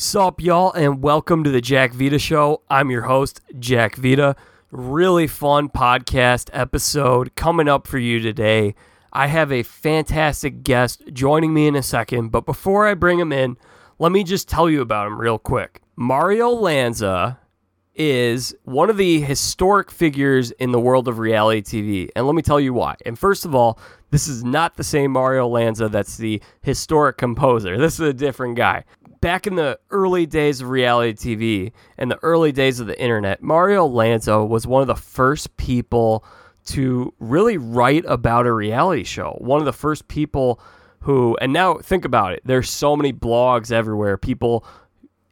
Sup, y'all, and welcome to the Jack Vita Show. I'm your host, Jack Vita. Really fun podcast episode coming up for you today. I have a fantastic guest joining me in a second, but before I bring him in, let me just tell you about him real quick. Mario Lanza is one of the historic figures in the world of reality TV, and let me tell you why. And first of all, this is not the same Mario Lanza that's the historic composer. This is a different guy back in the early days of reality TV and the early days of the internet, Mario Lanza was one of the first people to really write about a reality show. One of the first people who, and now think about it, there's so many blogs everywhere. People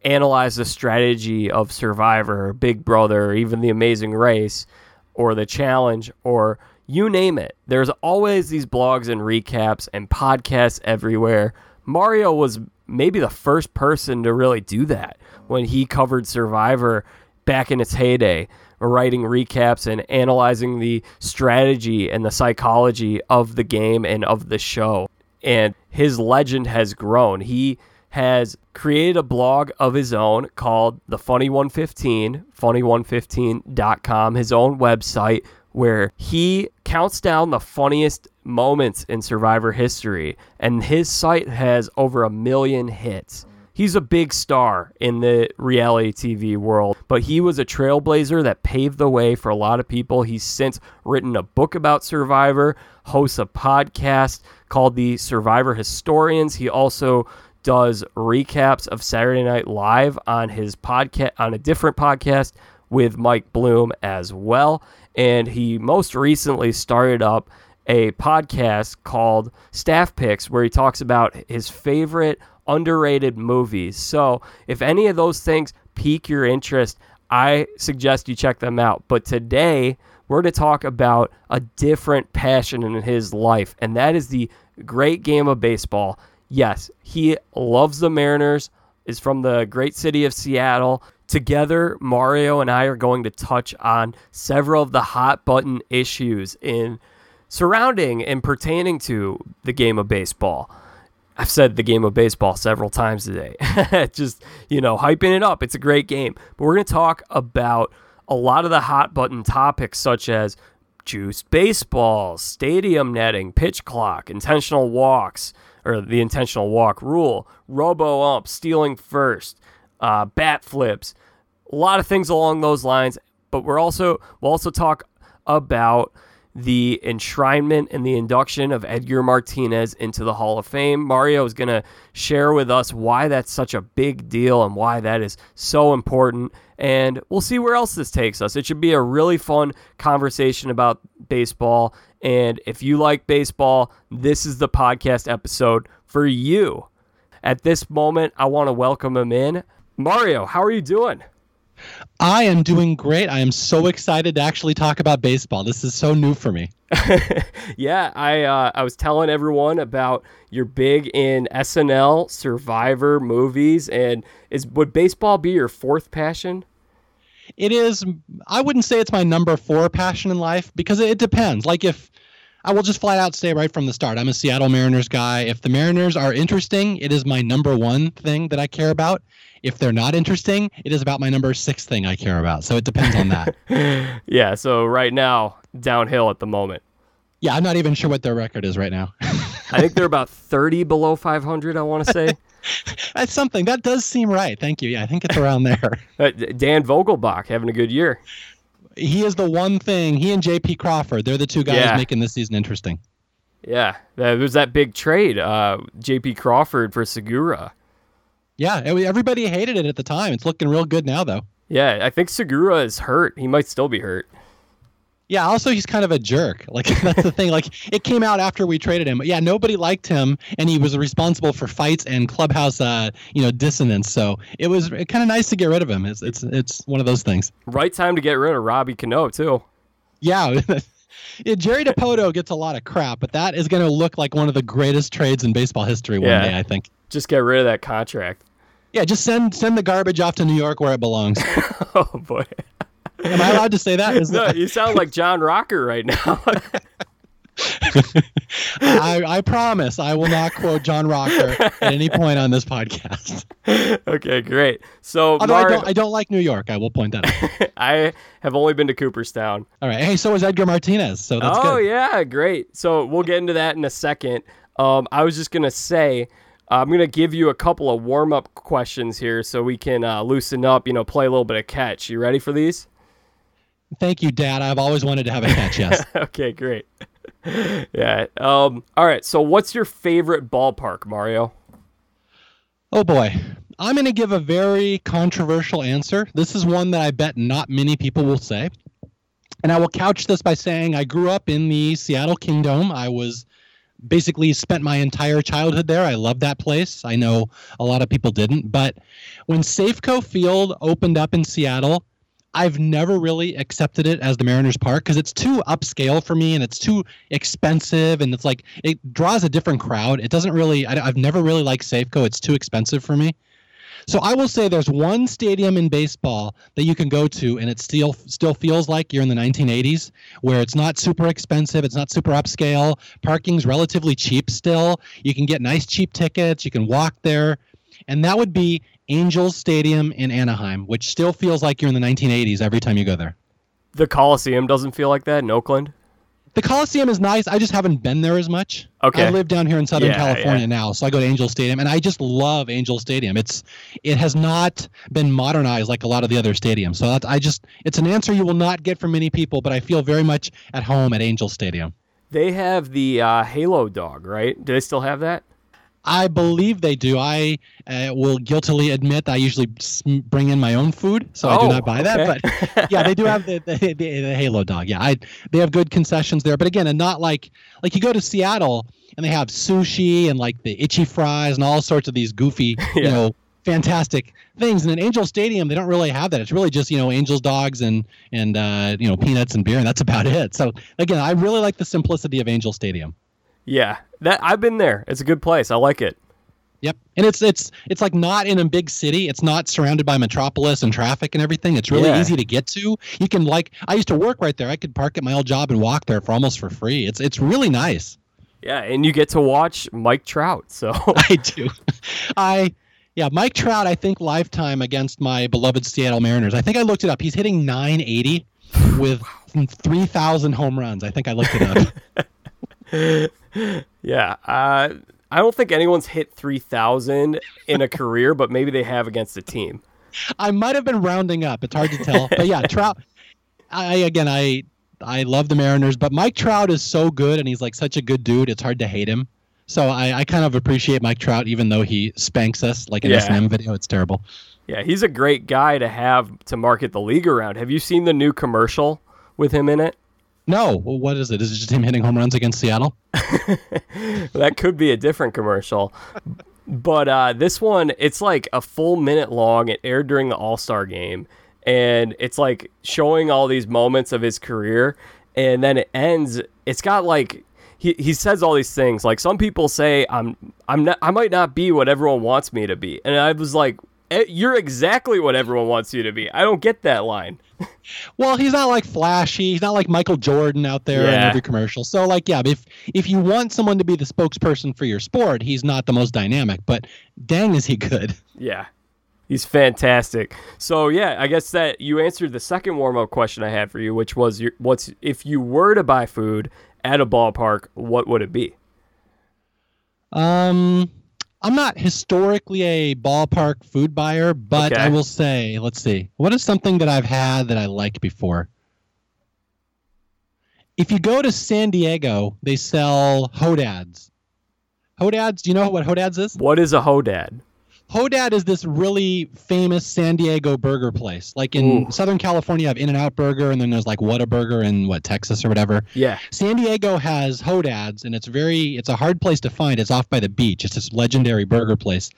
analyze the strategy of Survivor, Big Brother, even The Amazing Race, or The Challenge, or you name it. There's always these blogs and recaps and podcasts everywhere. Mario was maybe the first person to really do that when he covered Survivor back in its heyday, writing recaps and analyzing the strategy and the psychology of the game and of the show. And his legend has grown. He has created a blog of his own called The Funny 115, funny115.com, his own website where he counts down the funniest moments in Survivor history, and his site has over a million hits. He's a big star in the reality TV world, but he was a trailblazer that paved the way for a lot of people. He's since written a book about Survivor, hosts a podcast called The Survivor Historians. He also does recaps of Saturday Night Live on his podcast on a different podcast with Mike Bloom as well. And he most recently started up a podcast called Staff Picks where he talks about his favorite underrated movies. So if any of those things pique your interest, I suggest you check them out. But today, we're to talk about a different passion in his life, and that is the great game of baseball. Yes, he loves the Mariners, is from the great city of Seattle. Together, Mario and I are going to touch on several of the hot button issues in surrounding and pertaining to the game of baseball. I've said the game of baseball several times today. Just, you know, hyping it up. It's a great game. But we're going to talk about a lot of the hot button topics such as juiced baseball, stadium netting, pitch clock, intentional walks, or the intentional walk rule, robo ump, stealing first, uh, bat flips, a lot of things along those lines. But we're also we'll also talk about the enshrinement and the induction of Edgar Martinez into the Hall of Fame. Mario is going to share with us why that's such a big deal and why that is so important. And we'll see where else this takes us. It should be a really fun conversation about baseball. And if you like baseball, this is the podcast episode for you. At this moment, I want to welcome him in. Mario, how are you doing? I am doing great. I am so excited to actually talk about baseball. This is so new for me. yeah, I uh, I was telling everyone about you're big in SNL, Survivor movies, and is would baseball be your fourth passion? It is. I wouldn't say it's my number four passion in life because it depends. Like if I will just flat out say right from the start, I'm a Seattle Mariners guy. If the Mariners are interesting, it is my number one thing that I care about. If they're not interesting, it is about my number six thing I care about. So it depends on that. yeah. So right now, downhill at the moment. Yeah, I'm not even sure what their record is right now. I think they're about 30 below 500, I want to say. That's something. That does seem right. Thank you. Yeah, I think it's around there. Uh, Dan Vogelbach having a good year. He is the one thing. He and J.P. Crawford, they're the two guys yeah. making this season interesting. Yeah, there was that big trade, uh, J.P. Crawford for Segura. Yeah, everybody hated it at the time. It's looking real good now, though. Yeah, I think Segura is hurt. He might still be hurt. Yeah, also he's kind of a jerk. Like that's the thing. Like it came out after we traded him. But yeah, nobody liked him, and he was responsible for fights and clubhouse, uh, you know, dissonance. So it was kind of nice to get rid of him. It's it's it's one of those things. Right time to get rid of Robbie Cano too. Yeah. yeah, Jerry Dipoto gets a lot of crap, but that is going to look like one of the greatest trades in baseball history one yeah. day, I think. Just get rid of that contract. Yeah, just send send the garbage off to New York where it belongs. oh boy. Am I allowed to say that? Is no, that... you sound like John Rocker right now. I, I promise I will not quote John Rocker at any point on this podcast. okay, great. So Although I don't, I don't like New York. I will point that out. I have only been to Cooperstown. All right. Hey, so is Edgar Martinez. So that's oh good. yeah, great. So we'll get into that in a second. Um, I was just gonna say. I'm gonna give you a couple of warm-up questions here, so we can uh, loosen up. You know, play a little bit of catch. You ready for these? Thank you, Dad. I've always wanted to have a catch. Yes. okay, great. yeah. Um. All right. So, what's your favorite ballpark, Mario? Oh boy. I'm going to give a very controversial answer. This is one that I bet not many people will say. And I will couch this by saying I grew up in the Seattle Kingdome. I was basically spent my entire childhood there. I love that place. I know a lot of people didn't, but when Safeco Field opened up in Seattle, I've never really accepted it as the Mariners Park because it's too upscale for me and it's too expensive and it's like it draws a different crowd. It doesn't really. I, have never really liked Safeco. It's too expensive for me. So I will say there's one stadium in baseball that you can go to and it still still feels like you're in the 1980s where it's not super expensive, it's not super upscale, parking's relatively cheap still. You can get nice cheap tickets, you can walk there. And that would be Angels Stadium in Anaheim, which still feels like you're in the 1980s every time you go there. The Coliseum doesn't feel like that in Oakland. The Coliseum is nice. I just haven't been there as much. Okay. I live down here in Southern Yeah, California yeah. now, so I go to Angel Stadium, and I just love Angel Stadium. It's it has not been modernized like a lot of the other stadiums, so that's, I just it's an answer you will not get from many people, but I feel very much at home at Angel Stadium. They have the uh, Halo dog, right? Do they still have that? I believe they do. I uh, will guiltily admit I usually bring in my own food, so I Oh, do not buy that. But yeah, they do have the, the, the, the Halo dog. Yeah, I they have good concessions there. But again, and not like like you go to Seattle and they have sushi and like the itchy fries and all sorts of these goofy, you know, fantastic things. And in Angel Stadium, they don't really have that. It's really just you know Angels dogs and and uh, you know peanuts and beer, and that's about it. So again, I really like the simplicity of Angel Stadium. Yeah, that I've been there. It's a good place. I like it. Yep. And it's it's it's like not in a big city. It's not surrounded by metropolis and traffic and everything. It's really Yeah. easy to get to. You can like I used to work right there. I could park at my old job and walk there for almost for free. It's it's really nice. Yeah, and you get to watch Mike Trout. So I do. I yeah, Mike Trout, I think lifetime against my beloved Seattle Mariners. I think I looked it up. He's hitting 980 with 3,000 home runs. I think I looked it up. yeah, uh, I don't think anyone's hit three thousand in a career, but maybe they have against a team. I might have been rounding up. It's hard to tell. But yeah, Trout. I again, I I love the Mariners, but Mike Trout is so good, and he's like such a good dude. It's hard to hate him. So I, I kind of appreciate Mike Trout, even though he spanks us like an Yeah. S&M video. It's terrible. Yeah, he's a great guy to have to market the league around. Have you seen the new commercial with him in it? No, well, what is it? Is it just him hitting home runs against Seattle? that could be a different commercial. But uh, this one, it's like a full minute long. It aired during the All Star game. And it's like showing all these moments of his career. And then it ends. It's got like. He, he says all these things like some people say I'm I'm not I might not be what everyone wants me to be and I was like "Eh, you're exactly what everyone wants you to be I don't get that line Well, he's not like flashy. He's not like Michael Jordan out there in every commercial. So like, yeah, if if you want someone to be the spokesperson for your sport, he's not the most dynamic. But dang, is he good? Yeah. He's fantastic. So yeah, I guess that you answered the second warm up question I had for you, which was your, what's if you were to buy food at a ballpark, what would it be? Um, I'm not historically a ballpark food buyer, but Okay. I will say, let's see, what is something that I've had that I liked before? If you go to San Diego, they sell Hodads. Hodads, do you know what Hodads is? What is a hodad? Hodad is this really famous San Diego burger place. Like in Ooh. Southern California, you have In and Out Burger, and then there's like Whataburger in what Texas or whatever. Yeah. San Diego has Hodads, and it's very it's a hard place to find. It's off by the beach. It's this legendary burger place,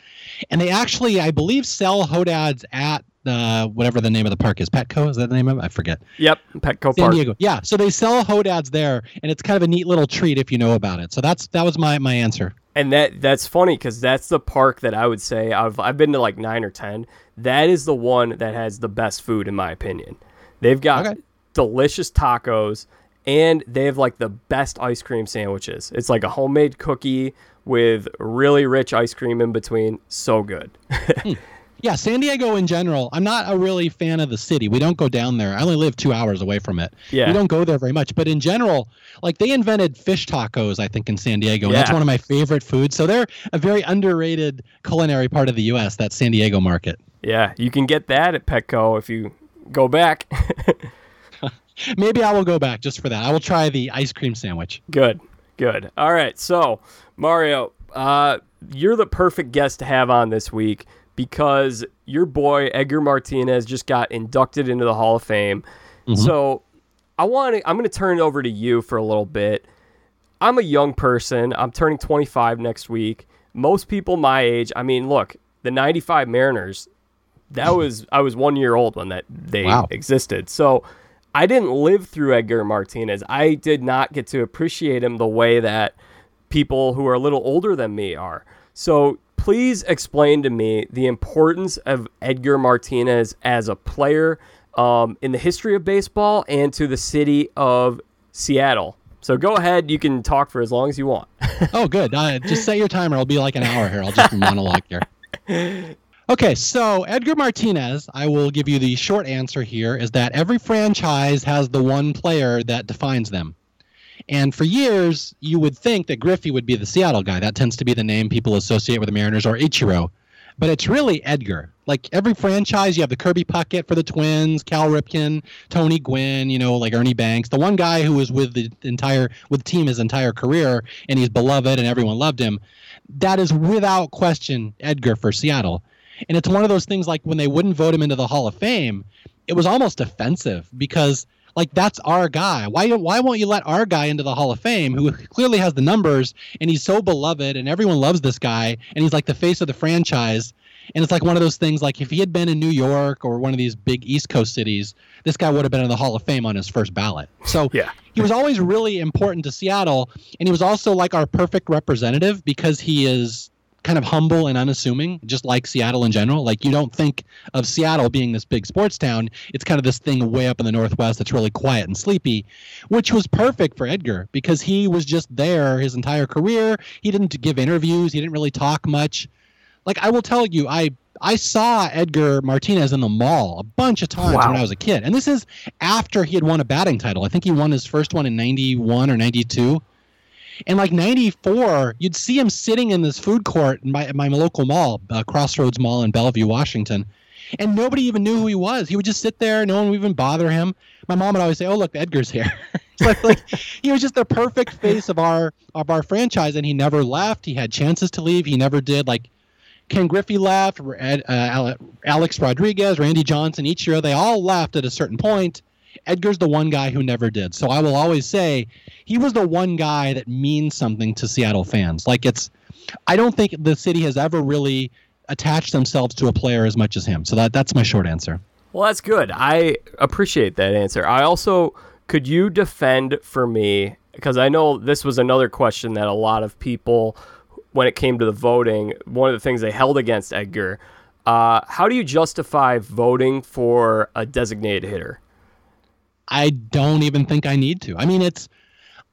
and they actually, I believe, sell Hodads at uh, whatever the name of the park is. Petco is that the name of it? I forget. Yep. Petco San Park. Diego. Yeah. So they sell Hodads there, and it's kind of a neat little treat if you know about it. So that's that was my my answer. And that that's funny because that's the park that I would say I've I've been to like nine or ten. That is the one that has the best food in my opinion. They've got Okay. delicious tacos and they have like the best ice cream sandwiches. It's like a homemade cookie with really rich ice cream in between. So good. Hmm. Yeah, San Diego in general. I'm not a really fan of the city. We don't go down there. I only live two hours away from it. Yeah. We don't go there very much. But in general, like they invented fish tacos, I think, in San Diego. And that's one of my favorite foods. So they're a very underrated culinary part of the U.S. That San Diego market. yeah, you can get that at Petco if you go back. Maybe I will go back just for that. I will try the ice cream sandwich. Good, good. All right, so Mario, uh, you're the perfect guest to have on this week because your boy Edgar Martinez just got inducted into the Hall of Fame. Mm-hmm. So I want to. I'm going to turn it over to you for a little bit. I'm a young person. I'm turning 25 next week. Most people my age. I mean, look, the 95 Mariners. That was I was one year old when that they Wow. existed. So I didn't live through Edgar Martinez. I did not get to appreciate him the way that people who are a little older than me are. So please explain to me the importance of Edgar Martinez as a player um, in the history of baseball and to the city of Seattle. So go ahead. You can talk for as long as you want. Oh, good. Uh, just set your timer. It'll be like an hour here. I'll just monologue here. Okay, so Edgar Martinez, I will give you the short answer here is that every franchise has the one player that defines them. And for years, you would think that Griffey would be the Seattle guy. That tends to be the name people associate with the Mariners or Ichiro. But it's really Edgar. Like every franchise, you have the Kirby Puckett for the Twins, Cal Ripken, Tony Gwynn, you know, like Ernie Banks, the one guy who was with the entire with the team his entire career, and he's beloved and everyone loved him. That is without question Edgar for Seattle. And it's one of those things like when they wouldn't vote him into the Hall of Fame, it was almost offensive because like that's our guy. Why why won't you let our guy into the Hall of Fame who clearly has the numbers and he's so beloved and everyone loves this guy and he's like the face of the franchise. And it's like one of those things like if he had been in New York or one of these big East Coast cities, this guy would have been in the Hall of Fame on his first ballot. So Yeah. he was always really important to Seattle and he was also like our perfect representative because he is kind of humble and unassuming, just like Seattle in general. Like you don't think of Seattle being this big sports town. It's kind of this thing way up in the northwest that's really quiet and sleepy, which was perfect for Edgar because he was just there his entire career. He didn't give interviews. He didn't really talk much. Like I will tell you, I I saw Edgar Martinez in the mall a bunch of times Wow. when I was a kid, and this is after he had won a batting title. I think he won his first one in '91 or '92. And like '94, you'd see him sitting in this food court in my, my local mall, uh, Crossroads Mall in Bellevue, Washington, and nobody even knew who he was. He would just sit there, no one would even bother him. My mom would always say, "Oh, look, Edgar's here." like, like he was just the perfect face of our of our franchise, and he never left. He had chances to leave, he never did. Like Ken Griffey left, uh, Alex Rodriguez, Randy Johnson, Ichiro, they all left at a certain point. Edgar's the one guy who never did. So I will always say he was the one guy that means something to Seattle fans. Like it's, I don't think the city has ever really attached themselves to a player as much as him. So that that's my short answer. Well, that's good. I appreciate that answer. I also could you defend for me because I know this was another question that a lot of people, when it came to the voting, one of the things they held against Edgar. Uh, how do you justify voting for a designated hitter? I don't even think I need to. I mean, it's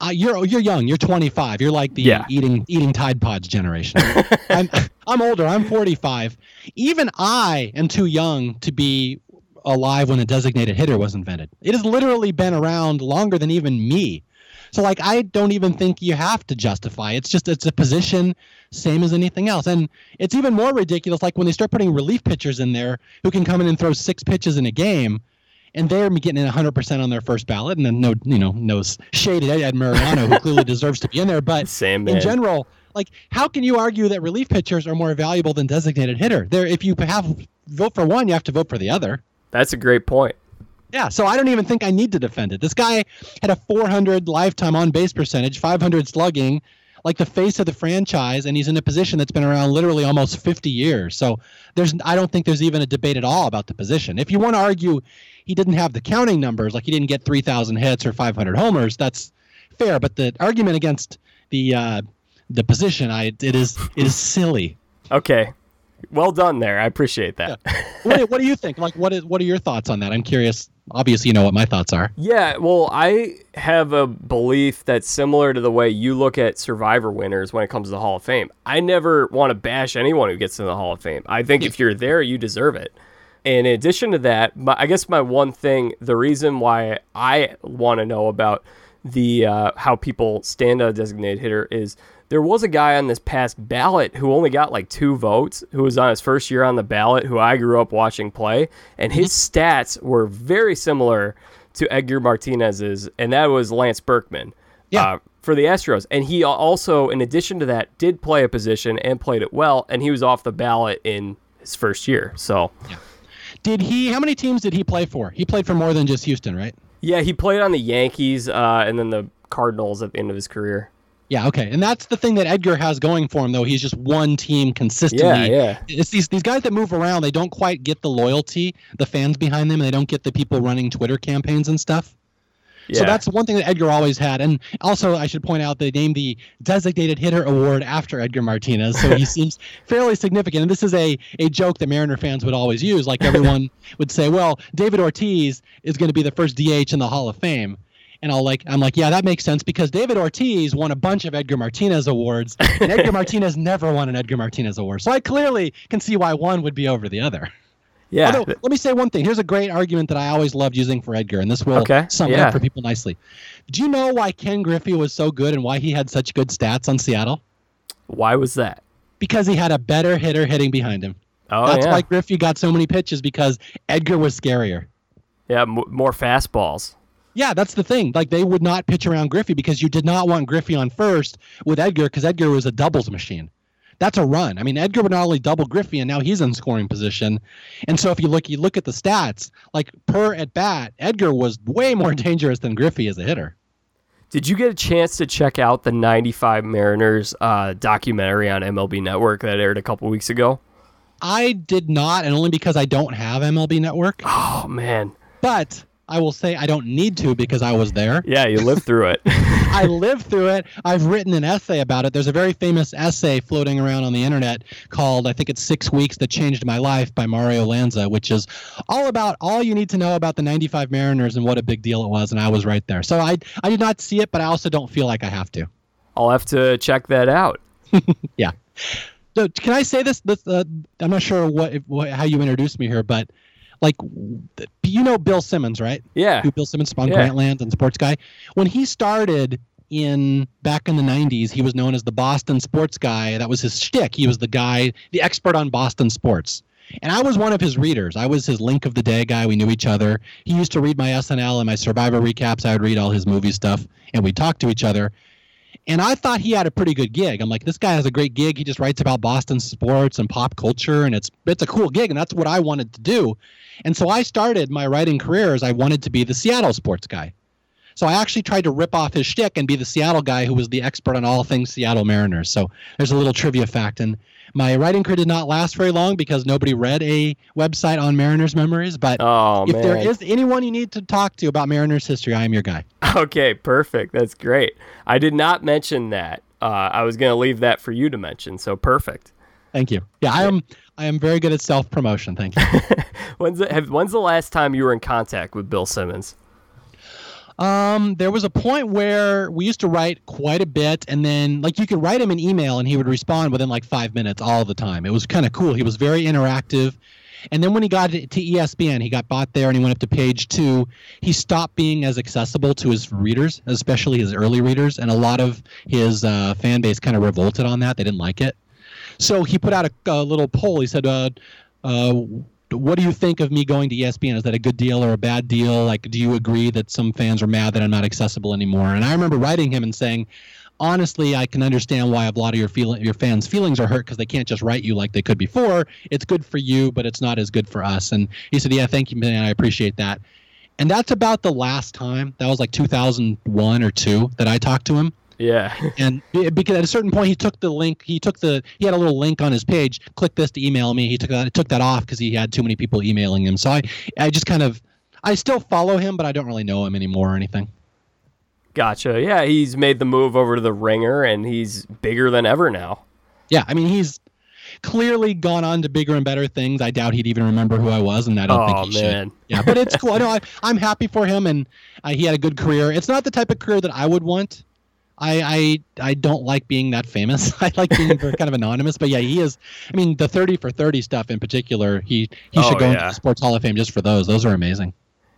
uh, you're you're young. You're 25. You're like the Yeah. eating eating Tide Pods generation. I'm I'm older. I'm 45. Even I am too young to be alive when a designated hitter was invented. It has literally been around longer than even me. So like I don't even think you have to justify. It's just it's a position same as anything else. And it's even more ridiculous like when they start putting relief pitchers in there who can come in and throw six pitches in a game and they're getting in 100% on their first ballot and then no you know no shaded Ed Mariano who clearly deserves to be in there but Same in general like how can you argue that relief pitchers are more valuable than designated hitter there if you have vote for one you have to vote for the other That's a great point. yeah, so I don't even think I need to defend it. This guy had a 400 lifetime on base percentage, 500 slugging, like the face of the franchise, and he's in a position that's been around literally almost 50 years. So there's, I don't think there's even a debate at all about the position. If you want to argue he didn't have the counting numbers, like he didn't get 3,000 hits or 500 homers, that's fair. But the argument against the uh, the position, I it is it is silly. Okay. Well done there. I appreciate that. Yeah. what, do- what do you think? Like, what is what are your thoughts on that? I'm curious. Obviously, you know what my thoughts are. Yeah, well, I have a belief that's similar to the way you look at survivor winners when it comes to the Hall of Fame. I never want to bash anyone who gets in the Hall of Fame. I think if you're there, you deserve it. And in addition to that, my, I guess my one thing, the reason why I want to know about the uh, how people stand a designated hitter is there was a guy on this past ballot who only got like two votes, who was on his first year on the ballot, who I grew up watching play, and his stats were very similar to Edgar Martinez's, and that was Lance Berkman. Yeah. Uh, for the Astros. And he also, in addition to that, did play a position and played it well, and he was off the ballot in his first year. So, yeah. Did he? How many teams did he play for? He played for more than just Houston, right? yeah, he played on the Yankees uh, and then the Cardinals at the end of his career. Yeah, okay. And that's the thing that Edgar has going for him, though. He's just one team consistently. Yeah, yeah. It's these these guys that move around. They don't quite get the loyalty, the fans behind them, and they don't get the people running Twitter campaigns and stuff. Yeah. So that's one thing that Edgar always had. And also, I should point out they named the Designated Hitter Award after Edgar Martinez. So he seems fairly significant. And this is a, a joke that Mariner fans would always use. Like everyone would say, well, David Ortiz is going to be the first DH in the Hall of Fame. And I'll like I'm like, yeah, that makes sense because David Ortiz won a bunch of Edgar Martinez awards, and Edgar Martinez never won an Edgar Martinez award. So I clearly can see why one would be over the other. yeah. Although, let me say one thing. Here's a great argument that I always loved using for Edgar, and this will Okay, sum it up for people nicely. Do you know why Ken Griffey was so good and why he had such good stats on Seattle? Why was that? Because he had a better hitter hitting behind him. Oh, That's yeah. why Griffey got so many pitches because Edgar was scarier. yeah, m- more fastballs. Yeah, that's the thing. Like they would not pitch around Griffey because you did not want Griffey on first with Edgar because Edgar was a doubles machine. That's a run. I mean, Edgar would not only double Griffey and now he's in scoring position. And so if you look you look at the stats, like per at bat, Edgar was way more dangerous than Griffey as a hitter. Did you get a chance to check out the 95 Mariners uh, documentary on MLB Network that aired a couple weeks ago? I did not, and only because I don't have MLB Network. Oh, man. But I will say I don't need to because I was there. Yeah, you lived through it. I lived through it. I've written an essay about it. There's a very famous essay floating around on the internet called, I think it's Six Weeks That Changed My Life by Mario Lanza, which is all about all you need to know about the 95 Mariners and what a big deal it was. And I was right there. So I, I did not see it, but I also don't feel like I have to. I'll have to check that out. Yeah. So can I say this? this uh, I'm not sure what, what how you introduced me here, but like, you know Bill Simmons, right? Yeah. who Bill Simmons on Yeah. Grantland and Sports Guy. When he started in back in the '90s, he was known as the Boston Sports Guy. That was his shtick. He was the guy, the expert on Boston sports. And I was one of his readers. I was his link of the day guy. We knew each other. He used to read my SNL and my Survivor recaps. I would read all his movie stuff, and we talked to each other. And I thought he had a pretty good gig. I'm like, this guy has a great gig. He just writes about Boston sports and pop culture, and it's it's a cool gig, and that's what I wanted to do. And so I started my writing career as I wanted to be the Seattle sports guy. So I actually tried to rip off his shtick and be the Seattle guy who was the expert on all things Seattle Mariners. So there's a little trivia fact. And my writing career did not last very long because nobody read a website on Mariners memories. But Oh, if man. there is anyone you need to talk to about Mariners history, I am your guy. Okay, perfect. That's great. I did not mention that. Uh, I was going to leave that for you to mention, so perfect. Thank you. Yeah, I am. I am very good at self promotion. Thank you. When's the, have, when's the last time you were in contact with Bill Simmons? Um, there was a point where we used to write quite a bit, and then like you could write him an email, and he would respond within like five minutes all the time. It was kind of cool. He was very interactive. And then when he got to ESPN, he got bought there, and he went up to page two. He stopped being as accessible to his readers, especially his early readers, and a lot of his uh, fan base kind of revolted on that. They didn't like it. So he put out a, a little poll. He said, uh, uh, "What do you think of me going to ESPN? Is that a good deal or a bad deal? Like, do you agree that some fans are mad that I'm not accessible anymore?" And I remember writing him and saying, "Honestly, I can understand why a lot of your feel your fans' feelings are hurt because they can't just write you like they could before. It's good for you, but it's not as good for us." And he said, "Yeah, thank you, man. I appreciate that." And that's about the last time. That was like 2001 or two that I talked to him Yeah. and because at a certain point he took the link he took the he had a little link on his page click this to email me he took that took that off because he had too many people emailing him so i i just kind of i still follow him but i don't really know him anymore or anything gotcha. Yeah, he's made the move over to the ringer, and he's bigger than ever now. yeah i mean he's clearly gone on to bigger and better things. I doubt he'd even remember who I was, and I don't oh, think he man. should. Yeah, but it's cool. I know I, I'm happy for him, and uh, he had a good career. It's not the type of career that I would want. I I, I don't like being that famous. I like being kind of anonymous. But yeah, he is. I mean, the 30 for 30 stuff in particular, he he should Oh, go yeah. into the Sports Hall of Fame just for those. Those are amazing.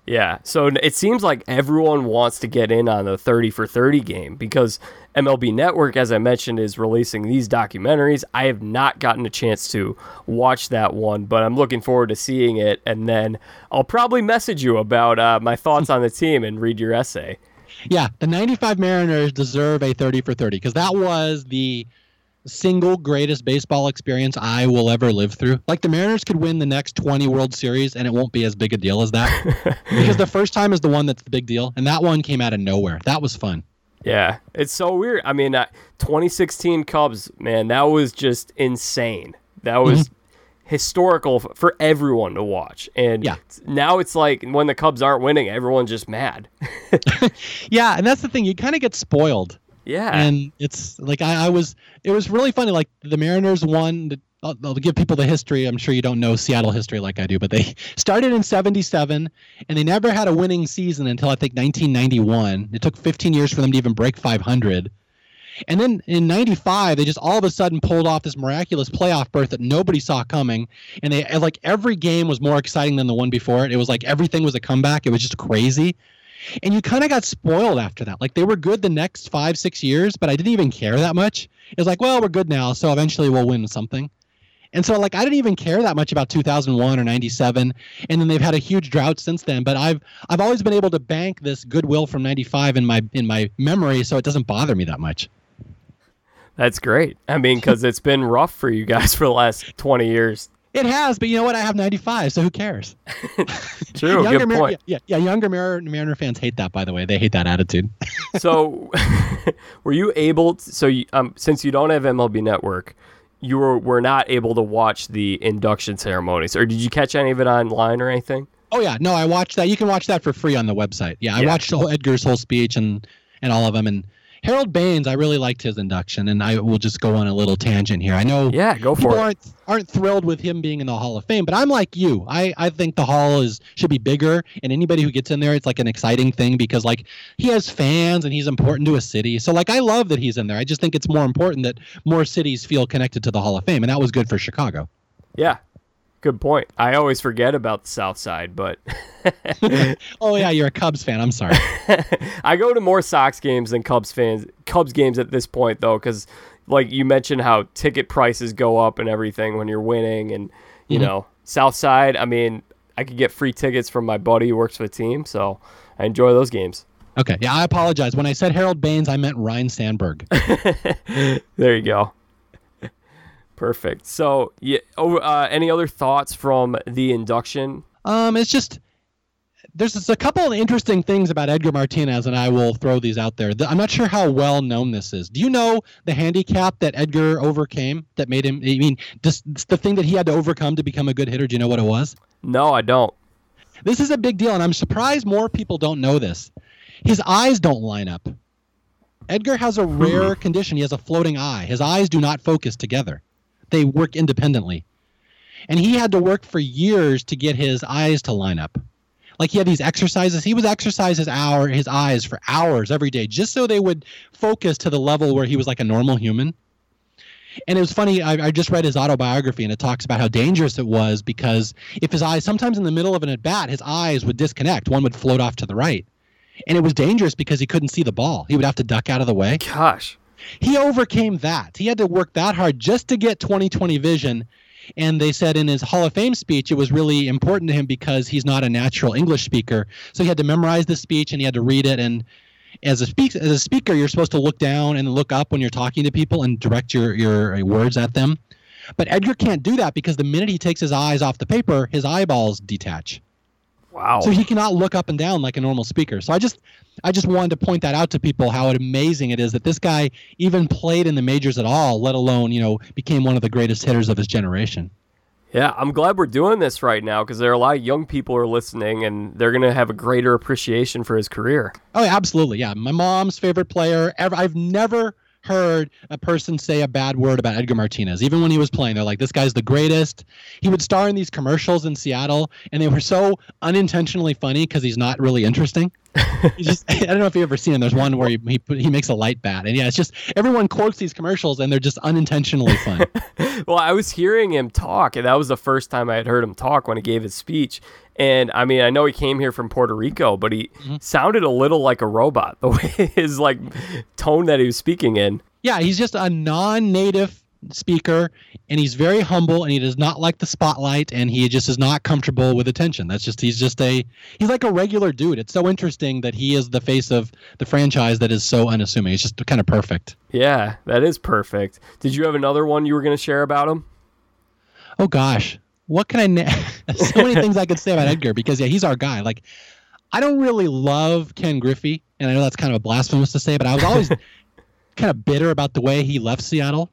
Yeah, so it seems like everyone wants to get in on the 30 for 30 game because MLB Network, as I mentioned, is releasing these documentaries. I have not gotten a chance to watch that one, but I'm looking forward to seeing it. And then I'll probably message you about uh, my thoughts on the team and read your essay. Yeah, the 95 Mariners deserve a 30 for 30 because that was the single greatest baseball experience I will ever live through. Like the Mariners could win the next 20 World Series and it won't be as big a deal as that. because the first time is the one that's the big deal and that one came out of nowhere. That was fun. Yeah, it's so weird. I mean, uh, 2016 Cubs, man, that was just insane. That was historical f- for everyone to watch. And Yeah. now it's like when the Cubs aren't winning, everyone's just mad. Yeah, and that's the thing. You kind of get spoiled. yeah. and it's like I, I was it was really funny like the mariners won the, I'll, I'll give people the history i'm sure you don't know seattle history like i do but they started in 77 and they never had a winning season until i think 1991 it took 15 years for them to even break 500 and then in 95 they just all of a sudden pulled off this miraculous playoff berth that nobody saw coming and they like every game was more exciting than the one before it it was like everything was a comeback it was just crazy and you kind of got spoiled after that. Like they were good the next five, six years, but I didn't even care that much. It was like, well, we're good now, so eventually we'll win something. And so, like, I didn't even care that much about 2001 or 97, and then they've had a huge drought since then. But I've I've always been able to bank this goodwill from 95 in my in my memory, so it doesn't bother me that much. That's great. I mean, because it's been rough for you guys for the last 20 years. It has, but you know what? I have 95, so who cares? True. younger Good Mar- point. yeah, yeah, younger Mar- Mariner fans hate that. By the way, they hate that attitude. so, were you able? To, so, you, um, since you don't have MLB Network, you were were not able to watch the induction ceremonies, or did you catch any of it online or anything? Oh yeah, no, I watched that. You can watch that for free on the website. Yeah, I Yeah. watched whole Edgar's whole speech and and all of them. And Harold Baines, I really liked his induction. And I will just go on a little tangent here. I know Yeah, go people for it. aren't aren't thrilled with him being in the Hall of Fame, but I'm like you. I I think the Hall is should be bigger, and anybody who gets in there, it's like an exciting thing because like he has fans and he's important to a city. So like I love that he's in there. I just think it's more important that more cities feel connected to the Hall of Fame, and that was good for Chicago. Yeah, good point. I always forget about the South Side, but Oh yeah, you're a Cubs fan. I'm sorry. I go to more Sox games than Cubs fans. Cubs games at this point, though, because like you mentioned how ticket prices go up and everything when you're winning, and you Mhm. know South Side. I mean, I could get free tickets from my buddy who works for the team, so I enjoy those games. Okay, yeah, I apologize. When I said Harold Baines, I meant Ryne Sandberg. There you go. Perfect. So, yeah. Oh, uh, any other thoughts from the induction? Um, it's just there's a couple of interesting things about Edgar Martinez, and I will throw these out there. I'm not sure how well known this is. Do you know the handicap that Edgar overcame that made him? I mean, just the thing that he had to overcome to become a good hitter. Do you know what it was? No, I don't. This is a big deal, and I'm surprised more people don't know this. His eyes don't line up. Edgar has a rare condition. He has a floating eye. His eyes do not focus together, they work independently. And he had to work for years to get his eyes to line up. Like he had these exercises. He would exercise his hour, his eyes for hours every day, just so they would focus to the level where he was like a normal human. And it was funny. I, I just read his autobiography, and it talks about how dangerous it was because if his eyes, sometimes in the middle of an at bat, his eyes would disconnect. One would float off to the right, and it was dangerous because he couldn't see the ball. He would have to duck out of the way. Gosh. He overcame that. He had to work that hard just to get 20/20 vision. And they said in his Hall of Fame speech, it was really important to him because he's not a natural English speaker. So he had to memorize the speech and he had to read it. And as a speak as a speaker, you're supposed to look down and look up when you're talking to people and direct your your uh, words at them. But Edgar can't do that because the minute he takes his eyes off the paper, his eyeballs detach. Wow. So he cannot look up and down like a normal speaker. So I just I just wanted to point that out to people how amazing it is that this guy even played in the majors at all, let alone, you know, became one of the greatest hitters of his generation. Yeah, I'm glad we're doing this right now because there are a lot of young people who are listening and they're going to have a greater appreciation for his career. Oh, yeah, absolutely. Yeah. My mom's favorite player ever. I've never heard a person say a bad word about Edgar Martinez. Even when he was playing, they're like, "This guy's the greatest." He would star in these commercials in Seattle, and they were so unintentionally funny because he's not really interesting. Just, I don't know if you've ever seen him. There's one where he he, put, he makes a light bat, and yeah, it's just everyone quotes these commercials, and they're just unintentionally fun. well, I was hearing him talk, and that was the first time I had heard him talk when he gave his speech. And I mean, I know he came here from Puerto Rico, but he mm-hmm. sounded a little like a robot the way his like tone that he was speaking in. Yeah, he's just a non-native speaker and he's very humble and he does not like the spotlight and he just is not comfortable with attention. That's just he's just a he's like a regular dude. It's so interesting that he is the face of the franchise that is so unassuming. It's just kind of perfect. Yeah that is perfect. Did you have another one you were going to share about him? Oh gosh. What can i na- so many things i could say about edgar because yeah he's our guy. Like i don't really love ken griffey and i know that's kind of a blasphemous to say but i was always kind of bitter about the way he left seattle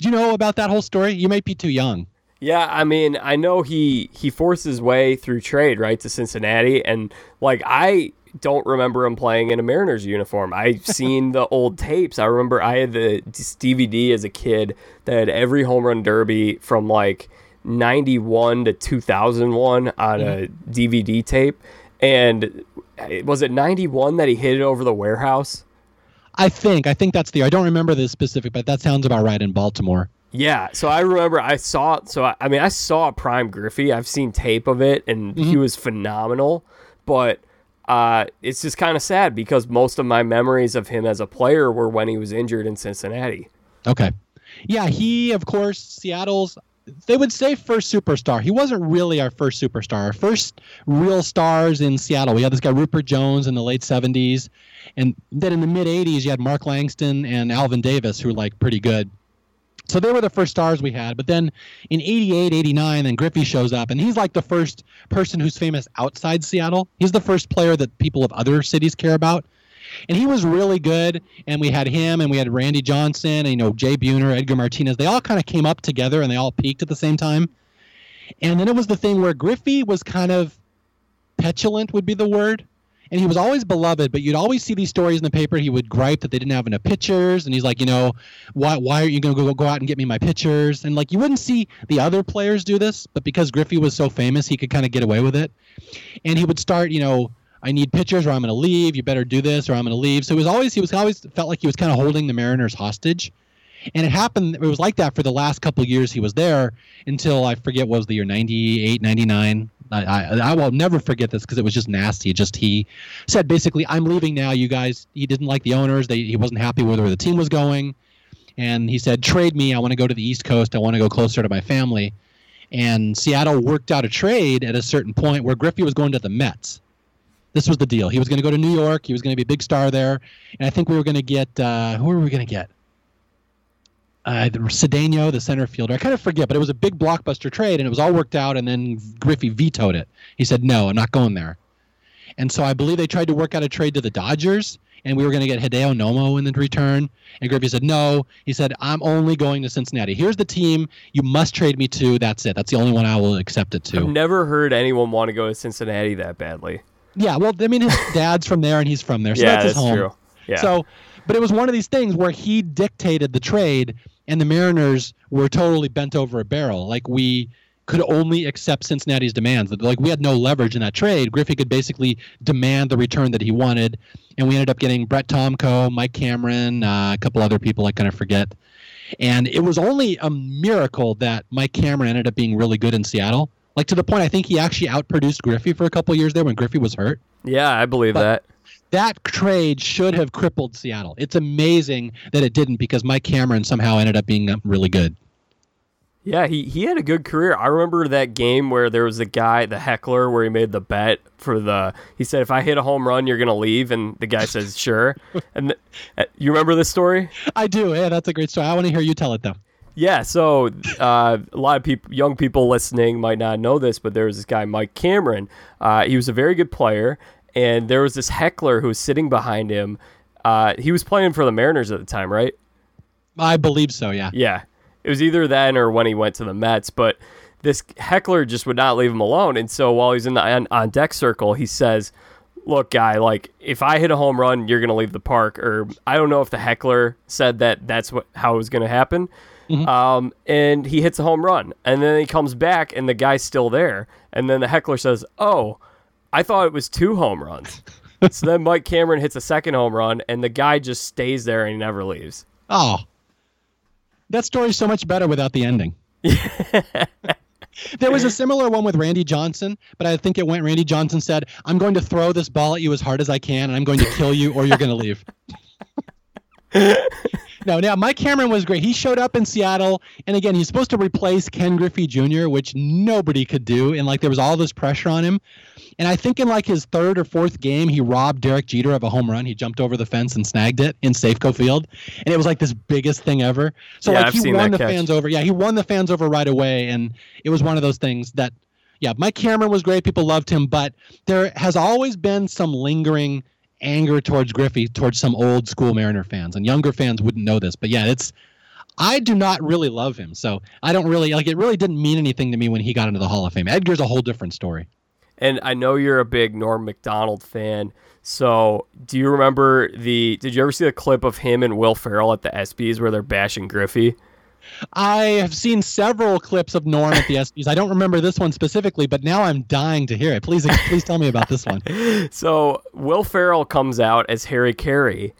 you know about that whole story? You might be too young. Yeah, I mean, I know he he forced his way through trade right to Cincinnati, and like I don't remember him playing in a Mariners uniform. I've seen the old tapes. I remember I had the DVD as a kid that had every home run derby from like 91 to 2001 on a DVD mm-hmm. tape. And was it 91 that he hit it over the warehouse? I think. I think that's the. I don't remember the specific, but that sounds about right in Baltimore. Yeah, so I remember I saw. So I, I mean, I saw Prime Griffey. I've seen tape of it, and mm-hmm. he was phenomenal. But uh, it's just kind of sad because most of my memories of him as a player were when he was injured in Cincinnati. Okay. Yeah, he of course Seattle's they would say first superstar. He wasn't really our first superstar. Our first real stars in Seattle. We had this guy Ruppert Jones in the late 70s. And then in the mid 80s, you had Mark Langston and Alvin Davis, who were like pretty good. So they were the first stars we had. But then in 88, 89, then Griffey shows up, and he's like the first person who's famous outside Seattle. He's the first player that people of other cities care about and he was really good. And we had him, and we had Randy Johnson, and you know Jay Buhner, Edgar Martinez. They all kind of came up together, and they all peaked at the same time. And then it was the thing where Griffey was kind of petulant, would be the word. And he was always beloved, but you'd always see these stories in the paper. He would gripe that they didn't have enough pictures, and he's like, you know, why why are you going to go go out and get me my pictures? And like you wouldn't see the other players do this, but because Griffey was so famous, he could kind of get away with it. And he would start, you know, I need pitchers or I'm going to leave. You better do this or I'm going to leave. So it was always he was always felt like he was kind of holding the Mariners hostage. And it happened it was like that for the last couple years he was there until I forget was the year 98, 99. I, I, I will never forget this because it was just nasty. Just he said basically, "I'm leaving now, you guys." He didn't like the owners. They, he wasn't happy with where the team was going, and he said, "Trade me. I want to go to the East Coast. I want to go closer to my family." And Seattle worked out a trade at a certain point where Griffey was going to the Mets this was the deal. He was going to go to New York. He was going to be a big star there, and I think we were going to get uh, who were we going to get? Uh, Cedeno, the center fielder. I kind of forget, but it was a big blockbuster trade, and it was all worked out. And then Griffey vetoed it. He said, "No, I'm not going there." And so I believe they tried to work out a trade to the Dodgers, and we were going to get Hideo Nomo in the return. And Griffey said, "No." He said, "I'm only going to Cincinnati. Here's the team you must trade me to. That's it. That's the only one I will accept it to." I've never heard anyone want to go to Cincinnati that badly. Yeah, well, I mean, his dad's from there and he's from there, so yeah, that's his that's home. True. Yeah. So, but it was one of these things where he dictated the trade, and the Mariners were totally bent over a barrel. Like we could only accept Cincinnati's demands. Like we had no leverage in that trade. Griffey could basically demand the return that he wanted, and we ended up getting Brett Tomko, Mike Cameron, uh, a couple other people I kind of forget. And it was only a miracle that Mike Cameron ended up being really good in Seattle like to the point, I think he actually outproduced Griffey for a couple years there when Griffey was hurt. Yeah, I believe but that. That trade should have crippled Seattle. It's amazing that it didn't because Mike Cameron somehow ended up being really good. Yeah, he, he had a good career. I remember that game where there was a guy, the heckler, where he made the bet for the. He said, "If I hit a home run, you're gonna leave," and the guy says, "Sure." And the, you remember this story? I do. Yeah, that's a great story. I want to hear you tell it though. Yeah, so uh, a lot of people, young people listening, might not know this, but there was this guy, Mike Cameron. Uh, he was a very good player, and there was this heckler who was sitting behind him. Uh, he was playing for the Mariners at the time, right? I believe so. Yeah. Yeah, it was either then or when he went to the Mets, but this heckler just would not leave him alone. And so while he's in the on, on deck circle, he says, look, guy, like if I hit a home run, you're gonna leave the park. Or I don't know if the heckler said that that's what how it was gonna happen. Um, and he hits a home run, and then he comes back, and the guy's still there, and then the heckler says, "Oh, I thought it was two home runs." so then Mike Cameron hits a second home run, and the guy just stays there and he never leaves. Oh, that story's so much better without the ending. there was a similar one with Randy Johnson, but I think it went. Randy Johnson said, "I'm going to throw this ball at you as hard as I can, and I'm going to kill you, or you're going to leave." no, now Mike Cameron was great. He showed up in Seattle, and again, he's supposed to replace Ken Griffey Jr., which nobody could do, and like there was all this pressure on him. And I think in like his third or fourth game, he robbed Derek Jeter of a home run. He jumped over the fence and snagged it in Safeco Field, and it was like this biggest thing ever. So Yeah, like I've he won the catch. fans over. Yeah, he won the fans over right away, and it was one of those things that, yeah, Mike Cameron was great. People loved him, but there has always been some lingering anger towards Griffey, towards some old school Mariner fans, and younger fans wouldn't know this, but yeah, it's. I do not really love him, so I don't really like. It really didn't mean anything to me when he got into the Hall of Fame. Edgar's a whole different story. And I know you're a big Norm Macdonald fan. So, do you remember the? Did you ever see the clip of him and Will Ferrell at the ESPYS where they're bashing Griffey? I have seen several clips of Norm at the ESPYS. I don't remember this one specifically, but now I'm dying to hear it. Please, please tell me about this one. So Will Ferrell comes out as Harry Caray,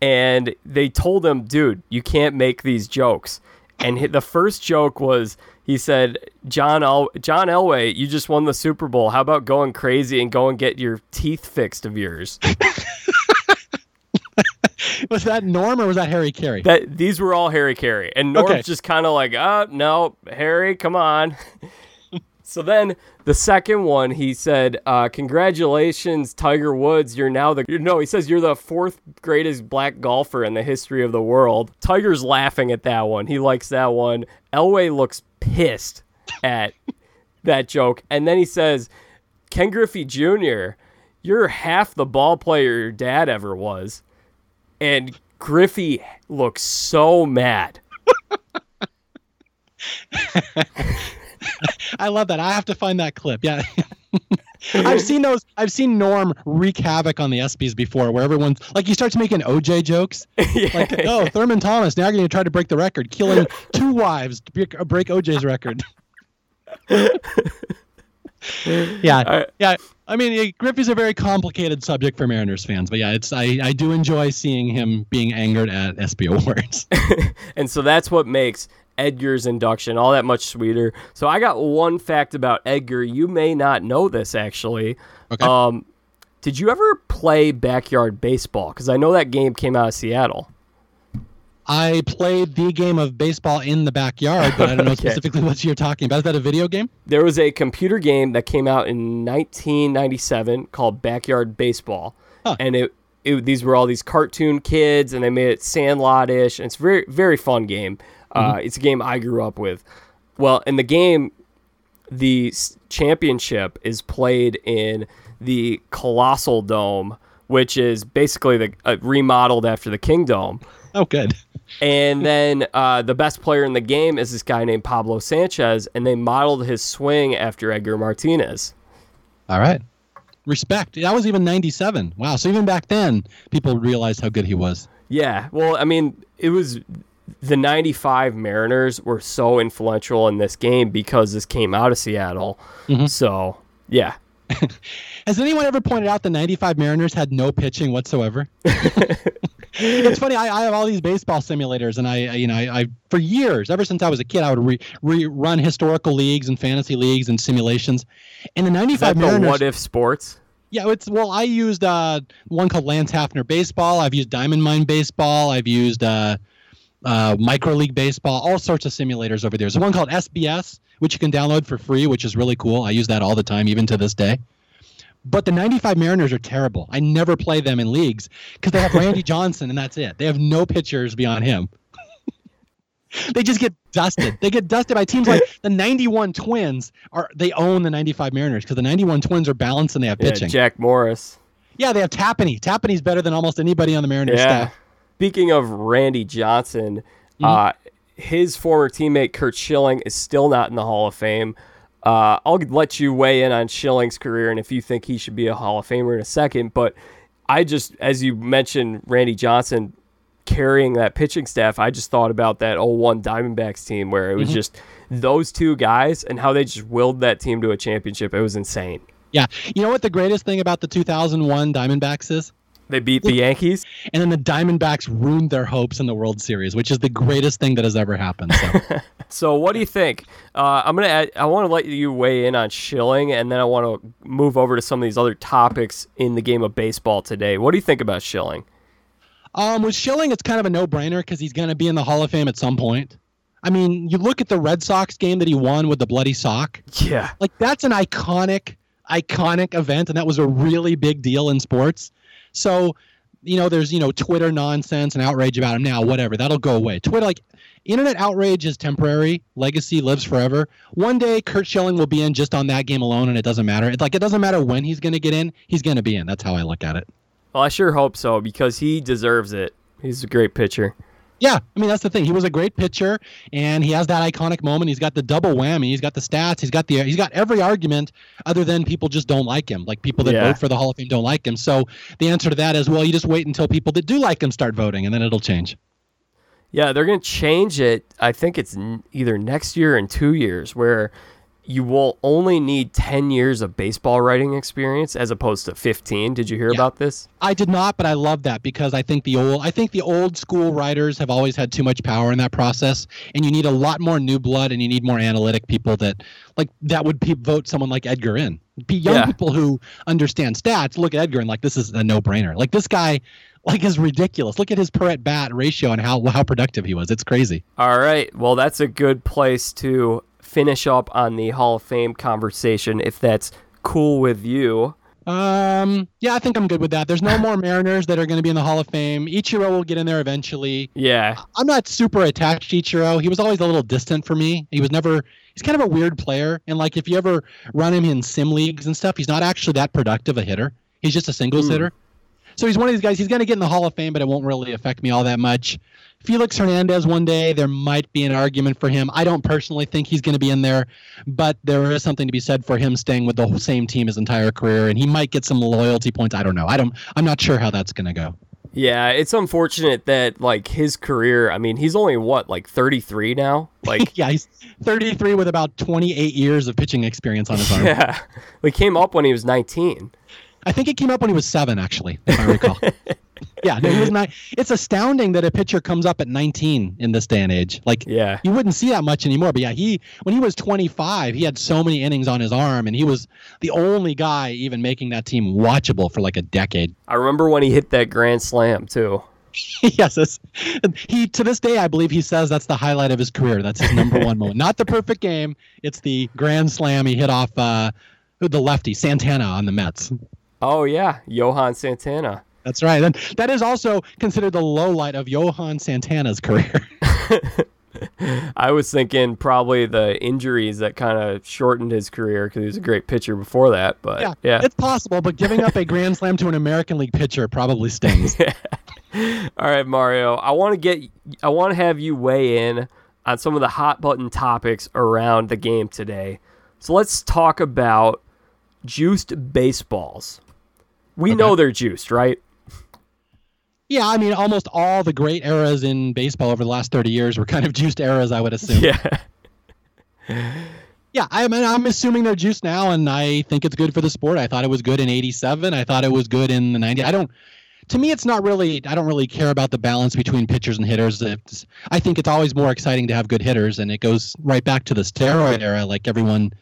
and they told him, "Dude, you can't make these jokes." And the first joke was he said, "John El- John Elway, you just won the Super Bowl. How about going crazy and go and get your teeth fixed of yours?" Was that Norm or was that Harry Caray? that these were all Harry Caray, and Norm's Okay. just kind of like, "Uh, no, Harry, come on." so then the second one, he said, uh, "Congratulations, Tiger Woods. You're now the you no." He says you're the fourth greatest black golfer in the history of the world. Tiger's laughing at that one. He likes that one. Elway looks pissed at that joke, and then he says, "Ken Griffey Jr." You're half the ball player your dad ever was and Griffey looks so mad. I love that. I have to find that clip. Yeah. I've seen those. I've seen Norm wreak havoc on the ESPYS before, where everyone's like he starts making OJ jokes. Like, oh, Thurman Thomas now you're going to try to break the record, killing two wives to break, break OJ's record. yeah, I- yeah. I mean, Griffey's a very complicated subject for Mariners fans, but yeah, it's I, I do enjoy seeing him being angered at ESPY awards. And so that's what makes Edgar's induction all that much sweeter. So I got one fact about Edgar. You may not know this actually. Okay. Um, did you ever play backyard baseball? Because I know that game came out of Seattle. I played the game of baseball in the backyard, but I don't know Okay. specifically what you're talking about. Is that a video game? There was a computer game that came out in 1997 called Backyard Baseball, Huh. and it, it these were all these cartoon kids, and they made it Sandlot-ish, and it's a very very fun game. Uh, it's a game I grew up with. Well, in the game, the championship is played in the Colossal Dome, which is basically the uh, remodeled after the Kingdome. Oh, good. And then uh, the best player in the game is this guy named Pablo Sanchez, and they modeled his swing after Edgar Martinez. All right. Respect. That was even 97. Wow. So even back then, people realized how good he was. Yeah, well, I mean, it was the 95 Mariners were so influential in this game because this came out of Seattle. So, yeah. Has anyone ever pointed out the 95 Mariners had no pitching whatsoever? it's funny. I, I have all these baseball simulators, and I, I you know, I, I for years, ever since I was a kid, I would re, re, run historical leagues and fantasy leagues and simulations. And the 95 Mariners. what if sports? Yeah, it's well, I used uh, one called Lance Haffner Baseball. I've used Diamond Mind Baseball. I've used uh, uh, Micro League Baseball. All sorts of simulators over there. There's one called SBS, which you can download for free, which is really cool. I use that all the time, even to this day. But the 95 Mariners are terrible. I never play them in leagues because they have Randy Johnson, and that's it. They have no pitchers beyond him. they just get dusted. They get dusted by teams like the 91 Twins. Are they own the 95 Mariners because the 91 Twins are balanced and they have Yeah, pitching. Jack Morris. Yeah, they have Tapani. Tapani's better than almost anybody on the Mariners Yeah. staff. Speaking of Randy Johnson, Mm-hmm. uh, his former teammate Curt Schilling is still not in the Hall of Fame. Uh, I'll let you weigh in on Schilling's career and if you think he should be a Hall of Famer in a second. But I just, as you mentioned, Randy Johnson carrying that pitching staff, I just thought about that 01 Diamondbacks team where it was mm-hmm. just those two guys and how they just willed that team to a championship. It was insane. Yeah. You know what the greatest thing about the 2001 Diamondbacks is? They beat the Yankees, and then the Diamondbacks ruined their hopes in the World Series, which is the greatest thing that has ever happened. So, so what do you think? Uh, I'm gonna. Add, I want to let you weigh in on Schilling, and then I want to move over to some of these other topics in the game of baseball today. What do you think about Schilling? Um, with Schilling, it's kind of a no-brainer because he's going to be in the Hall of Fame at some point. I mean, you look at the Red Sox game that he won with the bloody sock. Yeah, like that's an iconic, iconic event, and that was a really big deal in sports. So, you know, there's, you know, Twitter nonsense and outrage about him now, whatever. That'll go away. Twitter, like, internet outrage is temporary. Legacy lives forever. One day, Curt Schilling will be in just on that game alone, and it doesn't matter. It's like, it doesn't matter when he's going to get in, he's going to be in. That's how I look at it. Well, I sure hope so because he deserves it. He's a great pitcher. Yeah, I mean that's the thing. He was a great pitcher, and he has that iconic moment. He's got the double whammy. He's got the stats. He's got the he's got every argument other than people just don't like him. Like people that yeah. vote for the Hall of Fame don't like him. So the answer to that is well, you just wait until people that do like him start voting, and then it'll change. Yeah, they're going to change it. I think it's either next year and two years, where you will only need 10 years of baseball writing experience as opposed to 15 did you hear yeah. about this i did not but i love that because i think the old i think the old school writers have always had too much power in that process and you need a lot more new blood and you need more analytic people that like that would pe- vote someone like edgar in be young yeah. people who understand stats look at edgar and like this is a no-brainer like this guy like is ridiculous. Look at his per at bat ratio and how how productive he was. It's crazy. All right. Well, that's a good place to finish up on the Hall of Fame conversation if that's cool with you. Um, yeah, I think I'm good with that. There's no more Mariners that are going to be in the Hall of Fame. Ichiro will get in there eventually. Yeah. I'm not super attached to Ichiro. He was always a little distant for me. He was never he's kind of a weird player and like if you ever run him in sim leagues and stuff, he's not actually that productive a hitter. He's just a singles mm. hitter. So he's one of these guys. He's going to get in the Hall of Fame, but it won't really affect me all that much. Felix Hernandez one day, there might be an argument for him. I don't personally think he's going to be in there, but there is something to be said for him staying with the same team his entire career, and he might get some loyalty points. I don't know. I don't. I'm not sure how that's going to go. Yeah, it's unfortunate that like his career. I mean, he's only what like 33 now. Like yeah, he's 33 with about 28 years of pitching experience on his arm. Yeah, we came up when he was 19. I think it came up when he was seven, actually, if I recall. yeah, no, he was. It's astounding that a pitcher comes up at 19 in this day and age. Like, yeah, you wouldn't see that much anymore. But yeah, he when he was 25, he had so many innings on his arm, and he was the only guy even making that team watchable for like a decade. I remember when he hit that grand slam too. yes, he to this day I believe he says that's the highlight of his career. That's his number one moment. Not the perfect game. It's the grand slam he hit off uh, the lefty Santana on the Mets. Oh yeah, Johan Santana. That's right. And that is also considered the low light of Johan Santana's career. I was thinking probably the injuries that kind of shortened his career because he was a great pitcher before that. But yeah, yeah, it's possible. But giving up a grand slam to an American League pitcher probably stings. All right, Mario. I want to get. I want to have you weigh in on some of the hot button topics around the game today. So let's talk about juiced baseballs. We okay. know they're juiced, right? Yeah, I mean, almost all the great eras in baseball over the last 30 years were kind of juiced eras, I would assume. Yeah. yeah, I mean, I'm assuming they're juiced now, and I think it's good for the sport. I thought it was good in 87. I thought it was good in the 90s. I don't, to me, it's not really, I don't really care about the balance between pitchers and hitters. It's, I think it's always more exciting to have good hitters, and it goes right back to the steroid era. Like everyone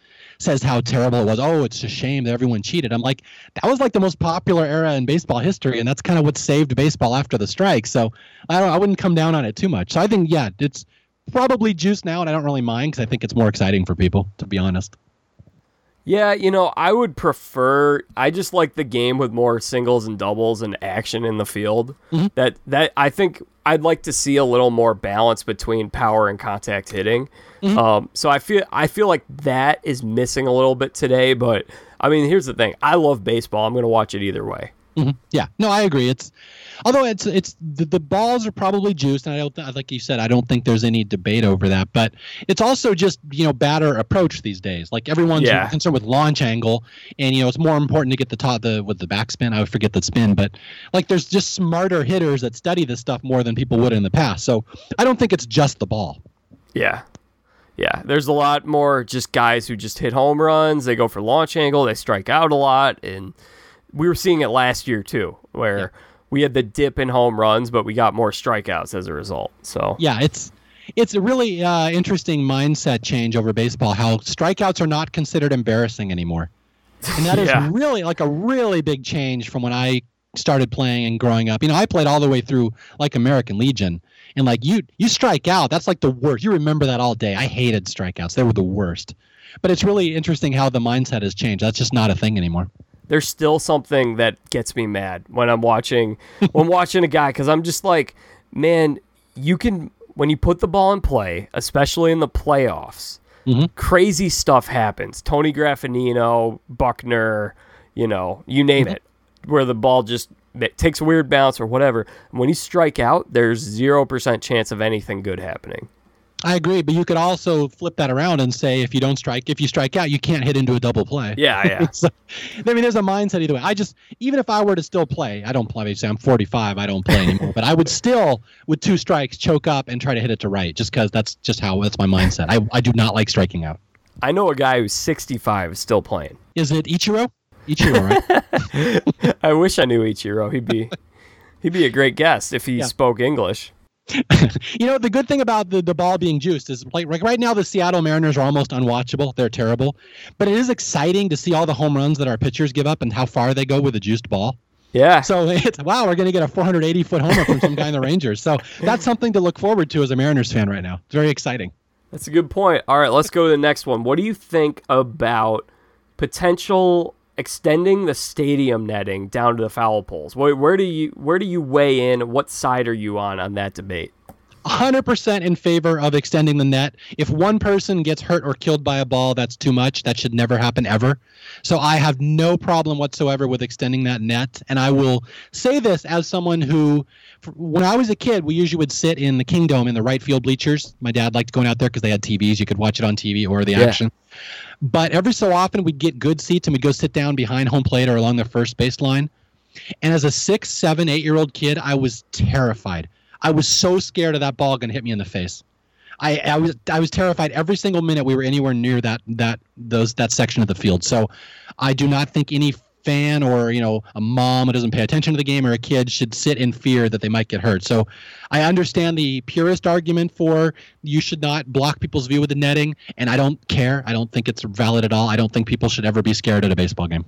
says how terrible it was. Oh, it's a shame that everyone cheated. I'm like, that was like the most popular era in baseball history, and that's kind of what saved baseball after the strike. So I don't, I wouldn't come down on it too much. So I think, yeah, it's probably juice now, and I don't really mind because I think it's more exciting for people, to be honest. Yeah, you know, I would prefer. I just like the game with more singles and doubles and action in the field. Mm-hmm. That that I think I'd like to see a little more balance between power and contact hitting. Mm-hmm. Um, so I feel I feel like that is missing a little bit today. But I mean, here's the thing: I love baseball. I'm going to watch it either way. hmm Yeah, no, I agree. It's although it's it's the, the balls are probably juiced, and I don't like you said, I don't think there's any debate over that. But it's also just you know batter approach these days. Like everyone's Yeah. concerned with launch angle, and you know it's more important to get the top the with the backspin. I would forget the spin, but like there's just smarter hitters that study this stuff more than people would in the past. So I don't think it's just the ball. Yeah. Yeah. There's a lot more just guys who just hit home runs. They go for launch angle. They strike out a lot. And we were seeing it last year, too, where we had the dip in home runs, but we got more strikeouts as a result. So, Yeah, it's it's a really uh, interesting mindset change over baseball. How strikeouts are not considered embarrassing anymore, and that is Yeah. really like a really big change from when I started playing and growing up. You know, I played all the way through like American Legion, and like you you strike out, that's like the worst. You remember that all day. I hated strikeouts; they were the worst. But it's really interesting how the mindset has changed. That's just not a thing anymore. There's still something that gets me mad when I'm watching when watching a guy because I'm just like, man, you can when you put the ball in play, especially in the playoffs, Mhm. crazy stuff happens. Tony Graffanino, Buckner, you know, you name it, where the ball just takes a weird bounce or whatever. And when you strike out, there's zero percent chance of anything good happening. I agree, but you could also flip that around and say if you don't strike, if you strike out, you can't hit into a double play. Yeah, yeah. so, I mean, there's a mindset either way. I just, even if I were to still play, I don't play. Obviously, I'm 45. I don't play anymore. but I would still, with two strikes, choke up and try to hit it to right, just because that's just how that's my mindset. I, I do not like striking out. I know a guy who's 65 is still playing. Is it Ichiro? Ichiro, right? I wish I knew Ichiro. He'd be he'd be a great guest if he Yeah. spoke English. you know, the good thing about the, the ball being juiced is like, like right now, the Seattle Mariners are almost unwatchable. They're terrible. But it is exciting to see all the home runs that our pitchers give up and how far they go with a juiced ball. Yeah. So it's wow, we're going to get a 480 foot homer from some guy in the Rangers. So that's something to look forward to as a Mariners fan right now. It's very exciting. That's a good point. All right, let's go to the next one. What do you think about potential extending the stadium netting down to the foul poles? Where, where do you where do you weigh in? What side are you on on that debate? 100% in favor of extending the net. If one person gets hurt or killed by a ball, that's too much. That should never happen ever. So I have no problem whatsoever with extending that net. And I will say this as someone who, when I was a kid, we usually would sit in the Kingdome in the right field bleachers. My dad liked going out there because they had TVs. You could watch it on TV or the Yeah. action. But every so often, we'd get good seats and we'd go sit down behind home plate or along the first baseline. And as a six, seven, eight year old kid, I was terrified. I was so scared of that ball going to hit me in the face. I, I was I was terrified every single minute we were anywhere near that that those that section of the field. So I do not think any fan or you know a mom who doesn't pay attention to the game or a kid should sit in fear that they might get hurt. So I understand the purist argument for you should not block people's view with the netting, and I don't care. I don't think it's valid at all. I don't think people should ever be scared at a baseball game.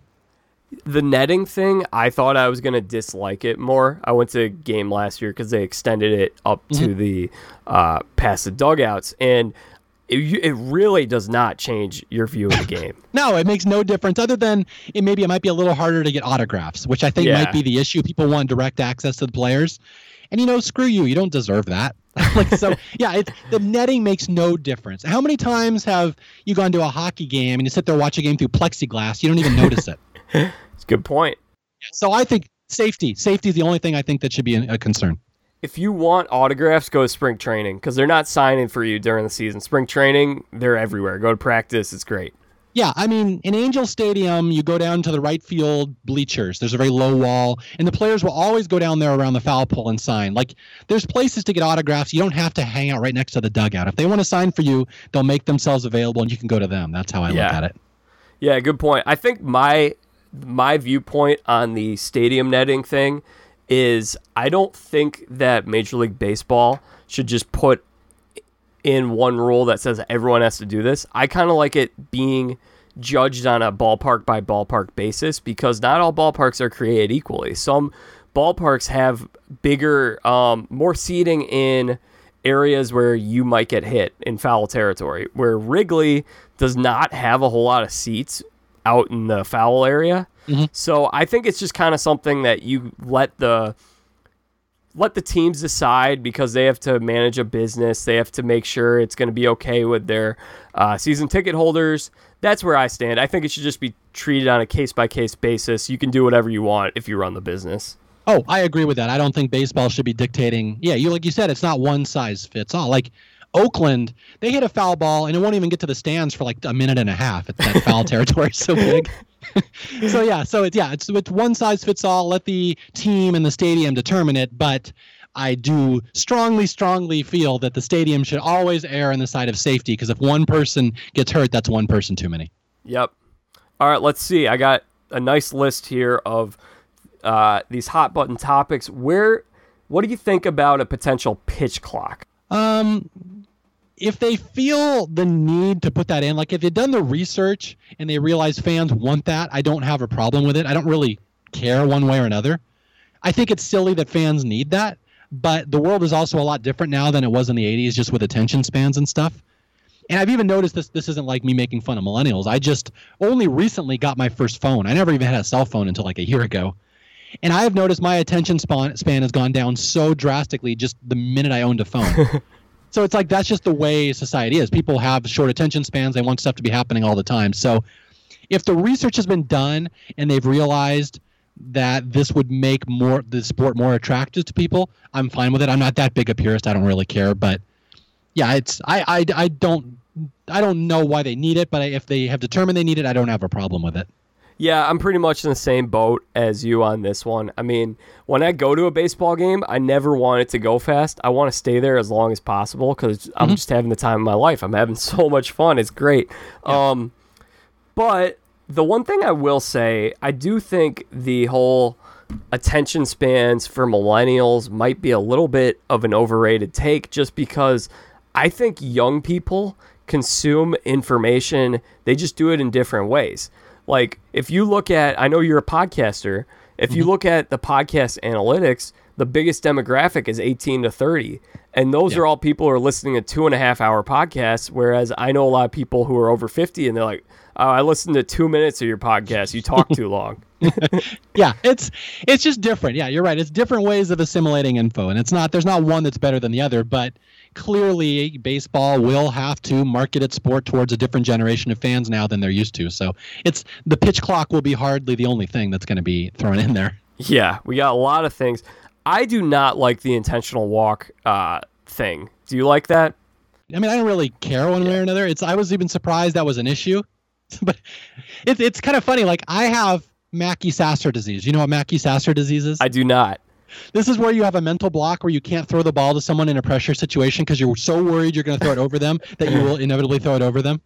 The netting thing, I thought I was going to dislike it more. I went to a game last year because they extended it up to the uh, past the dugouts, and it, it really does not change your view of the game. No, it makes no difference other than it maybe it might be a little harder to get autographs, which I think Yeah. might be the issue. People want direct access to the players. And you know, screw you, you don't deserve that. like so yeah, it's the netting makes no difference. How many times have you gone to a hockey game and you sit there watch a game through plexiglass, you don't even notice it. It's a good point. So I think safety, safety is the only thing I think that should be a a concern. If you want autographs, go to spring training because they're not signing for you during the season. Spring training, they're everywhere. Go to practice, it's great. Yeah, I mean, in Angel Stadium, you go down to the right field bleachers. There's a very low wall, and the players will always go down there around the foul pole and sign. Like, there's places to get autographs. You don't have to hang out right next to the dugout. If they want to sign for you, they'll make themselves available, and you can go to them. That's how I Yeah. look at it. Yeah, good point. I think my my viewpoint on the stadium netting thing is I don't think that Major League Baseball should just put in one rule that says everyone has to do this. I kind of like it being judged on a ballpark by ballpark basis because not all ballparks are created equally. Some ballparks have bigger, um, more seating in areas where you might get hit in foul territory, where Wrigley does not have a whole lot of seats out in the foul area. So I think it's just kind of something that you let the let the teams decide because they have to manage a business. They have to make sure it's going to be okay with their uh, season ticket holders. that's where I stand. I think it should just be treated on a case by case basis. You can do whatever you want if you run the business. Oh, I agree with that. I don't think baseball should be dictating. Yeah, you like you said, it's not one size fits all. Like Oakland, they hit a foul ball and it won't even get to the stands for like a minute and a half. It's that foul territory so big. so yeah, so it's yeah, it's it's one size fits all. Let the team and the stadium determine it, but I do strongly, strongly feel that the stadium should always err on the side of safety because if one person gets hurt, that's one person too many. Yep. All right, let's see. I got a nice list here of uh, these hot button topics. Where, what do you think about a potential pitch clock? Um, if they feel the need to put that in, like if they've done the research and they realize fans want that, I don't have a problem with it. I don't really care one way or another. I think it's silly that fans need that, but the world is also a lot different now than it was in the 80s, just with attention spans and stuff. And I've even noticed this. This isn't like me making fun of millennials. I just only recently got my first phone. I never even had a cell phone until like a year ago. And I have noticed my attention span, span has gone down so drastically just the minute I owned a phone. so it's like that's just the way society is. People have short attention spans. They want stuff to be happening all the time. So if the research has been done and they've realized that this would make more the sport more attractive to people, I'm fine with it. I'm not that big a purist. I don't really care, but yeah, it's I I, I don't I don't know why they need it, but if they have determined they need it, I don't have a problem with it. Yeah, I'm pretty much in the same boat as you on this one. I mean, when I go to a baseball game, I never want it to go fast. I want to stay there as long as possible because I'm Mhm. just having the time of my life. I'm having so much fun. It's great. Yeah. Um, but the one thing I will say, I do think the whole attention spans for millennials might be a little bit of an overrated take just because I think young people consume information, they just do it in different ways. Like if you look at, I know you're a podcaster. If you mm-hmm. look at the podcast analytics, the biggest demographic is 18 to 30. And those Yeah. are all people who are listening to two and a half hour podcasts. Whereas I know a lot of people who are over 50 and they're like, oh, I listened to two minutes of your podcast. You talk too long. Yeah, it's it's just different. Yeah, you're right. It's different ways of assimilating info, and it's not there's not one that's better than the other. But clearly, baseball will have to market its sport towards a different generation of fans now than they're used to. So it's the pitch clock will be hardly the only thing that's going to be thrown in there. Yeah, we got a lot of things. I do not like the intentional walk uh, thing. Do you like that? I mean, I don't really care one way or another. It's I was even surprised that was an issue, but it's it's kind of funny. Like I have Mackey Sasser disease. You know what Mackey Sasser disease is? I do not. This is where you have a mental block where you can't throw the ball to someone in a pressure situation because you're so worried you're going to throw it over them that you will inevitably throw it over them.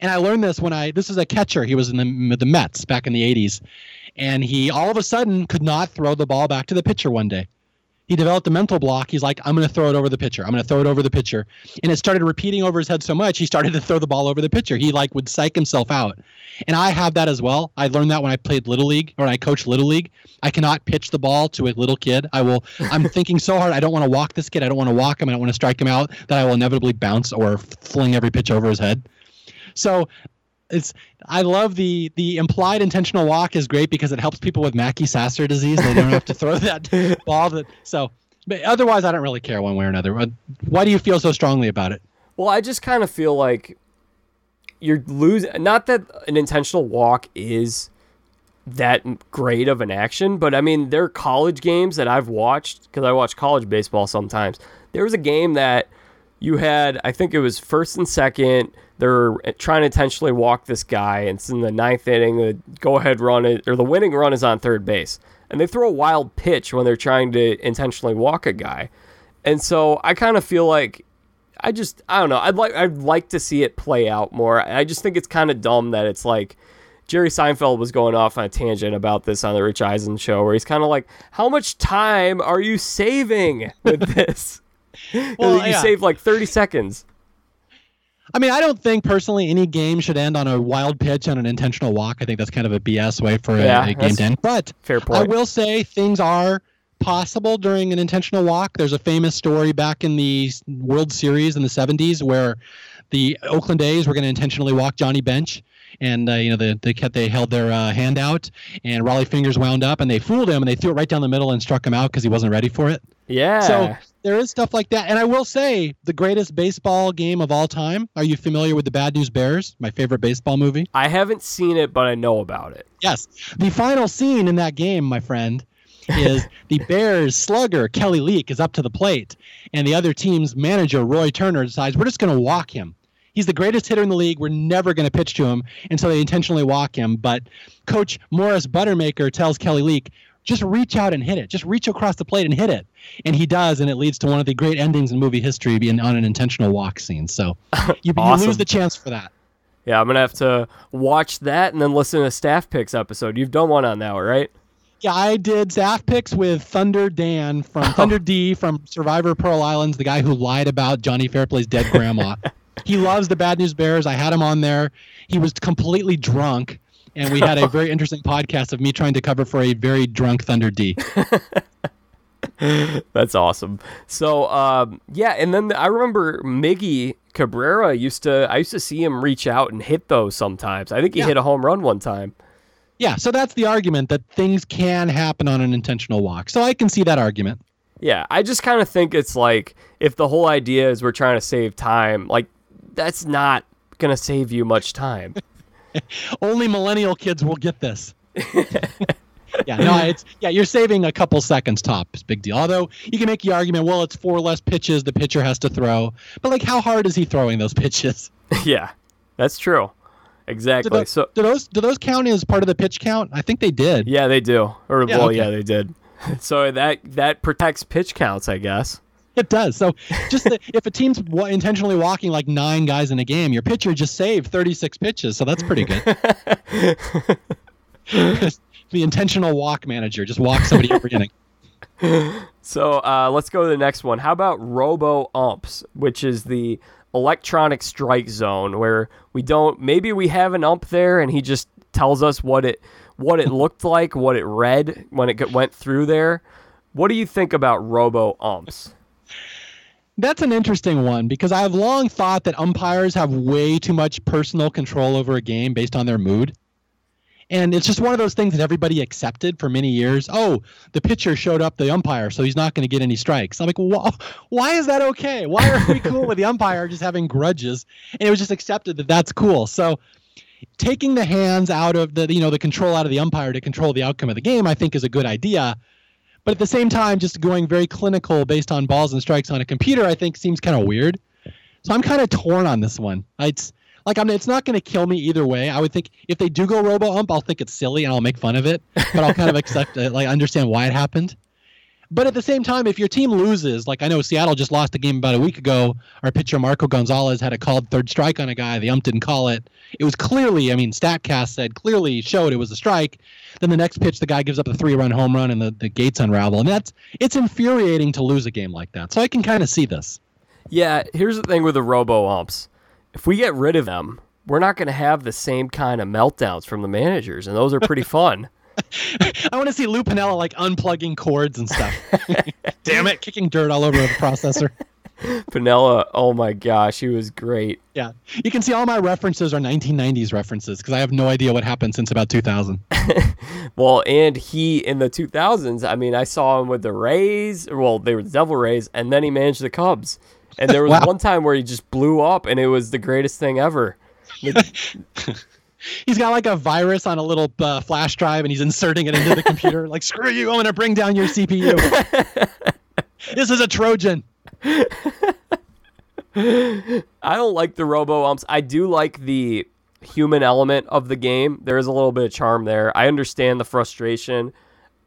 And I learned this when I this is a catcher. He was in the the Mets back in the 80s, and he all of a sudden could not throw the ball back to the pitcher one day. He developed a mental block. He's like, I'm going to throw it over the pitcher. I'm going to throw it over the pitcher. And it started repeating over his head so much, he started to throw the ball over the pitcher. He like would psych himself out. And I have that as well. I learned that when I played Little League or when I coached Little League. I cannot pitch the ball to a little kid. I will, I'm thinking so hard. I don't want to walk this kid. I don't want to walk him. I don't want to strike him out that I will inevitably bounce or fling every pitch over his head. So it's I love the the implied intentional walk is great because it helps people with Mackey Sasser disease. They don't have to throw that ball. That so, but otherwise, I don't really care one way or another. Why do you feel so strongly about it? Well, I just kind of feel like you're losing. Not that an intentional walk is that great of an action, but I mean, there are college games that I've watched because I watch college baseball sometimes. There was a game that you had, I think it was first and second. They're trying to intentionally walk this guy, and it's in the ninth inning. The go ahead run is, or the winning run is on third base, and they throw a wild pitch when they're trying to intentionally walk a guy. And so I kind of feel like I just I don't know. I'd like I'd like to see it play out more. I just think it's kind of dumb that it's like Jerry Seinfeld was going off on a tangent about this on the Rich Eisen show, where he's kind of like, "How much time are you saving with this? Well, you yeah. save like thirty seconds." I mean, I don't think personally any game should end on a wild pitch and an intentional walk. I think that's kind of a BS way for a, Yeah, a game to end. But Fair point. I will say things are possible during an intentional walk. There's a famous story back in the World Series in the 70s where the Oakland A's were going to intentionally walk Johnny Bench. And uh, you know they they kept they held their uh, hand out, and Rollie Fingers wound up, and they fooled him, and they threw it right down the middle and struck him out because he wasn't ready for it. yeah. So there is stuff like that. And I will say, the greatest baseball game of all time. Are you familiar with the Bad News Bears? My favorite baseball movie. I haven't seen it, but I know about it. Yes. The final scene in that game, my friend, is the Bears slugger Kelly Leak is up to the plate, and the other team's manager Roy Turner decides we're just going to walk him. He's the greatest hitter in the league. We're never going to pitch to him, and so they intentionally walk him. But Coach Morris Buttermaker tells Kelly Leak, just reach out and hit it. Just reach across the plate and hit it. And he does, and it leads to one of the great endings in movie history being on an intentional walk scene. So you, Awesome. you lose the chance for that. Yeah, I'm gonna have to watch that and then listen to Staff Picks episode. You've done one on that, right? Yeah, I did staff picks with Thunder Dan from Thunder D from Survivor Pearl Islands, the guy who lied about Johnny Fairplay's dead grandma. he loves the Bad News Bears. I had him on there. He was completely drunk, and we had a very interesting podcast of me trying to cover for a very drunk Thunder D. That's awesome. So, um, yeah, and then I remember Miggy Cabrera used to. I used to see him reach out and hit those sometimes. I think he Yeah. hit a home run one time. Yeah, so that's the argument that things can happen on an intentional walk. So I can see that argument. Yeah, I just kind of think it's like if the whole idea is we're trying to save time, like that's not gonna save you much time. Only millennial kids will get this. yeah, no, it's yeah, you're saving a couple seconds tops, big deal. Although you can make the argument, well, it's four less pitches the pitcher has to throw, but like, how hard is he throwing those pitches? yeah, that's true. Do, Exactly. those, So do those do those count as part of the pitch count? I think they did. yeah, they do. Or Yeah, well, okay. yeah, they did. So that that protects pitch counts, I guess. It does. So just the, if a team's intentionally walking like nine guys in a game, your pitcher just saved 36 pitches, so that's pretty good. the intentional walk manager just walk somebody every inning. So uh, let's go to the next one. How about Robo Umps, which is the electronic strike zone where we don't maybe we have an ump there and he just tells us what it what it looked like, what it read when it went through there. What do you think about Robo Umps? That's an interesting one because I've long thought that umpires have way too much personal control over a game based on their mood. And it's just one of those things that everybody accepted for many years. Oh, the pitcher showed up the umpire, so he's not going to get any strikes. I'm like, why, why is that okay? Why are we cool with the umpire just having grudges? And it was just accepted that that's cool. So taking the hands out of the, you know, the control out of the umpire to control the outcome of the game, I think is a good idea. But at the same time, just going very clinical based on balls and strikes on a computer, I think seems kind of weird. So I'm kind of torn on this one. It's like I'm. It's not going to kill me either way. I would think if they do go robo ump, I'll think it's silly and I'll make fun of it, but I'll kind of accept it, like understand why it happened. But at the same time, if your team loses, like I know Seattle just lost a game about a week ago, our pitcher Marco Gonzalez had a called third strike on a guy. The ump didn't call it. It was clearly, I mean, Statcast said clearly showed it was a strike. Then the next pitch, the guy gives up a three-run home run, and the, the gates unravel. And that's it's infuriating to lose a game like that. So I can kind of see this. Yeah, here's the thing with the Robo Umps. If we get rid of them, we're not going to have the same kind of meltdowns from the managers, and those are pretty fun. I want to see Lou Piniella like unplugging cords and stuff. Damn it, kicking dirt all over the processor. Piniella, oh my gosh, he was great. Yeah, you can see all my references are 1990s references because I have no idea what happened since about 2000. Well, and he in the 2000s, I mean, I saw him with the Rays. Well, they were the Devil Rays, and then he managed the Cubs. And there was Wow. one time where he just blew up, and it was the greatest thing ever. He's got like a virus on a little uh, flash drive and he's inserting it into the computer. Like, screw you, I'm gonna bring down your CPU. this is a Trojan. I don't like the robo umps. I do like the human element of the game. There is a little bit of charm there. I understand the frustration.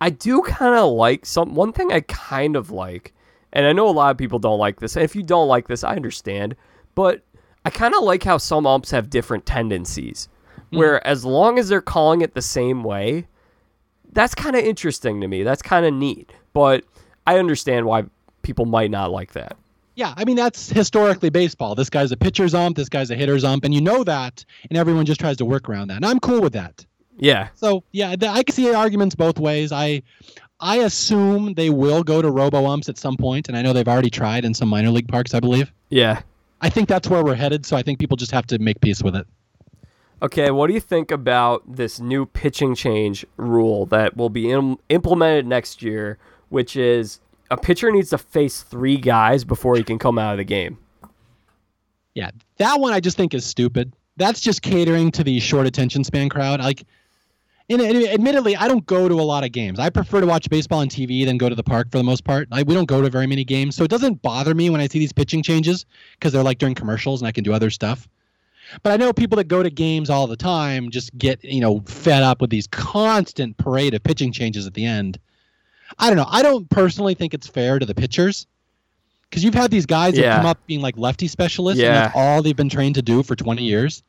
I do kind of like some one thing I kind of like, and I know a lot of people don't like this. And if you don't like this, I understand. But I kind of like how some umps have different tendencies. Mm-hmm. Where as long as they're calling it the same way, that's kind of interesting to me. That's kind of neat. But I understand why people might not like that. Yeah, I mean that's historically baseball. This guy's a pitcher's ump, this guy's a hitter's ump, and you know that, and everyone just tries to work around that. And I'm cool with that. Yeah, So yeah, th- I can see arguments both ways. I I assume they will go to robo umps at some point, and I know they've already tried in some minor league parks, I believe. yeah. I think that's where we're headed, so I think people just have to make peace with it. Okay, what do you think about this new pitching change rule that will be Im- implemented next year, which is a pitcher needs to face three guys before he can come out of the game. Yeah, that one I just think is stupid. That's just catering to the short attention span crowd. Like, and, admittedly, I don't go to a lot of games. I prefer to watch baseball on TV than go to the park for the most part. Like, we don't go to very many games, so it doesn't bother me when I see these pitching changes because they're like during commercials and I can do other stuff. But I know people that go to games all the time just get you know fed up with these constant parade of pitching changes at the end. I don't know. I don't personally think it's fair to the pitchers because you've had these guys that come up being like lefty specialists, and Yeah. that's all they've been trained to do for 20 years,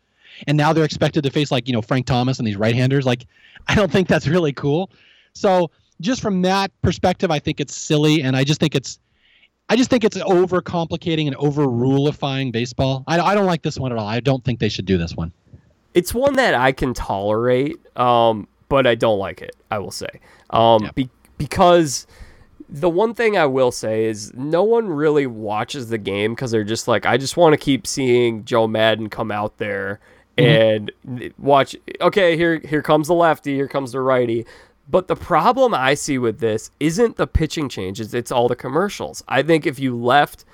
and now they're expected to face like you know Frank Thomas and these right-handers. Like, I don't think that's really cool. So just from that perspective, I think it's silly, and I just think it's, I just think it's overcomplicating and over-rulifying baseball. I, I don't like this one at all. I don't think they should do this one. It's one that I can tolerate, um, but I don't like it. I will say, um, Yeah. be- because the one thing I will say is no one really watches the game because they're just like, I just want to keep seeing Joe Maddon come out there and watch. Okay, here here comes the lefty, here comes the righty. But the problem I see with this isn't the pitching changes; it's all the commercials. I think if you left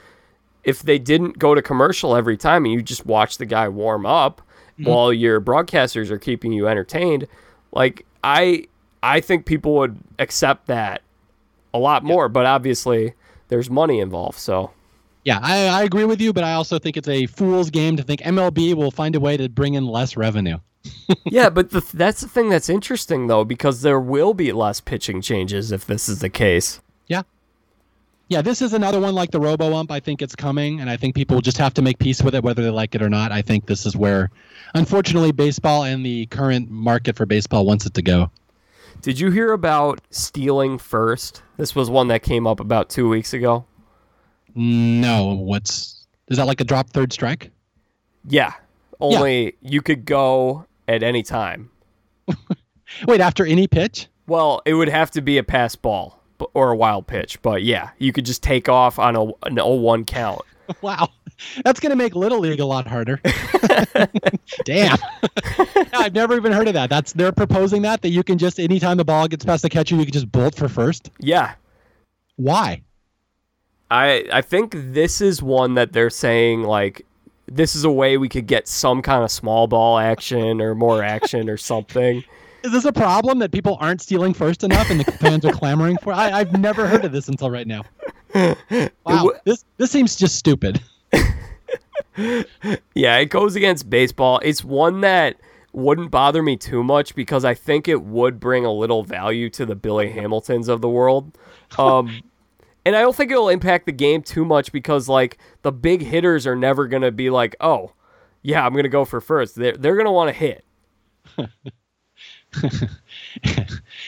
if they didn't go to commercial every time and you just watch the guy warm up mm-hmm. while your broadcasters are keeping you entertained, like I I think people would accept that a lot more, but obviously there's money involved, so Yeah, I, I agree with you, but I also think it's a fool's game to think MLB will find a way to bring in less revenue. Yeah, but the, that's the thing that's interesting though because there will be less pitching changes if this is the case. Yeah. Yeah, this is another one like the Robo Ump. I think it's coming, and I think people just have to make peace with it, whether they like it or not. I think this is where, unfortunately, baseball and the current market for baseball wants it to go. Did you hear about stealing first? This was one that came up about 2 weeks ago. No, what's is that like a drop third strike? Yeah. Only you could go at any time. Wait, after any pitch? Well, it would have to be a pass ball or a wild pitch, but yeah, you could just take off on a, an 0-1 count. Wow, that's gonna make little league a lot harder. Damn, I've never even heard of that. That's they're proposing that that you can just anytime the ball gets past the catcher, you can just bolt for first. Yeah, Why? I I think this is one that they're saying like this is a way we could get some kind of small ball action or more action or something. Is this a problem that people aren't stealing first enough and the fans are clamoring for? I, I've never heard of this until right now. Wow, wa- this this seems just stupid. Yeah, it goes against baseball. It's one that wouldn't bother me too much because I think it would bring a little value to the Billy Hamiltons of the world. Um, and I don't think it'll impact the game too much because like the big hitters are never gonna be like, oh, yeah, I'm gonna go for first. They're they're gonna want to hit.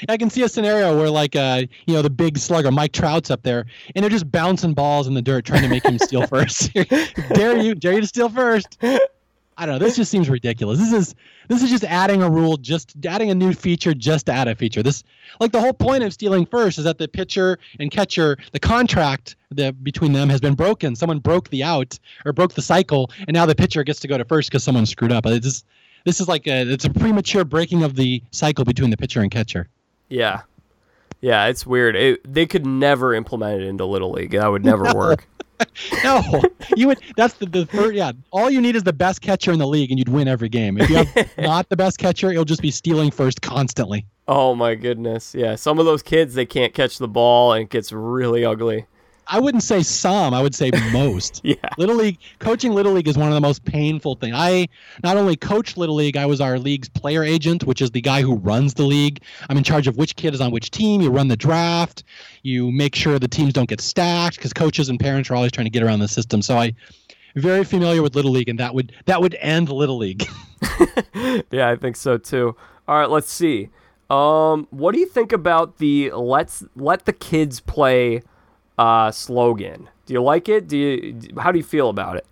I can see a scenario where like uh you know the big slugger Mike Trout's up there and they're just bouncing balls in the dirt trying to make him steal first. dare you, dare you to steal first. I don't know. This just seems ridiculous. This is this is just adding a rule, just adding a new feature just to add a feature. This like the whole point of stealing first is that the pitcher and catcher, the contract that between them has been broken. Someone broke the out or broke the cycle, and now the pitcher gets to go to first because someone screwed up. It's just, this is like a it's a premature breaking of the cycle between the pitcher and catcher. Yeah, yeah, it's weird. It, they could never implement it into Little League. That would never work. No, you would. That's the the third. Yeah, all you need is the best catcher in the league, and you'd win every game. If you have not the best catcher, it'll just be stealing first constantly. Oh my goodness. Yeah, some of those kids they can't catch the ball and it gets really ugly. I wouldn't say some. I would say most. Yeah. Little League coaching Little League is one of the most painful things. I not only coached Little League, I was our league's player agent, which is the guy who runs the league. I'm in charge of which kid is on which team. You run the draft. You make sure the teams don't get stacked because coaches and parents are always trying to get around the system. So I very familiar with Little League, and that would that would end Little League. Yeah, I think so too. All right, let's see. Um, what do you think about the let's let the kids play uh, slogan? Do you like it? Do you how do you feel about it?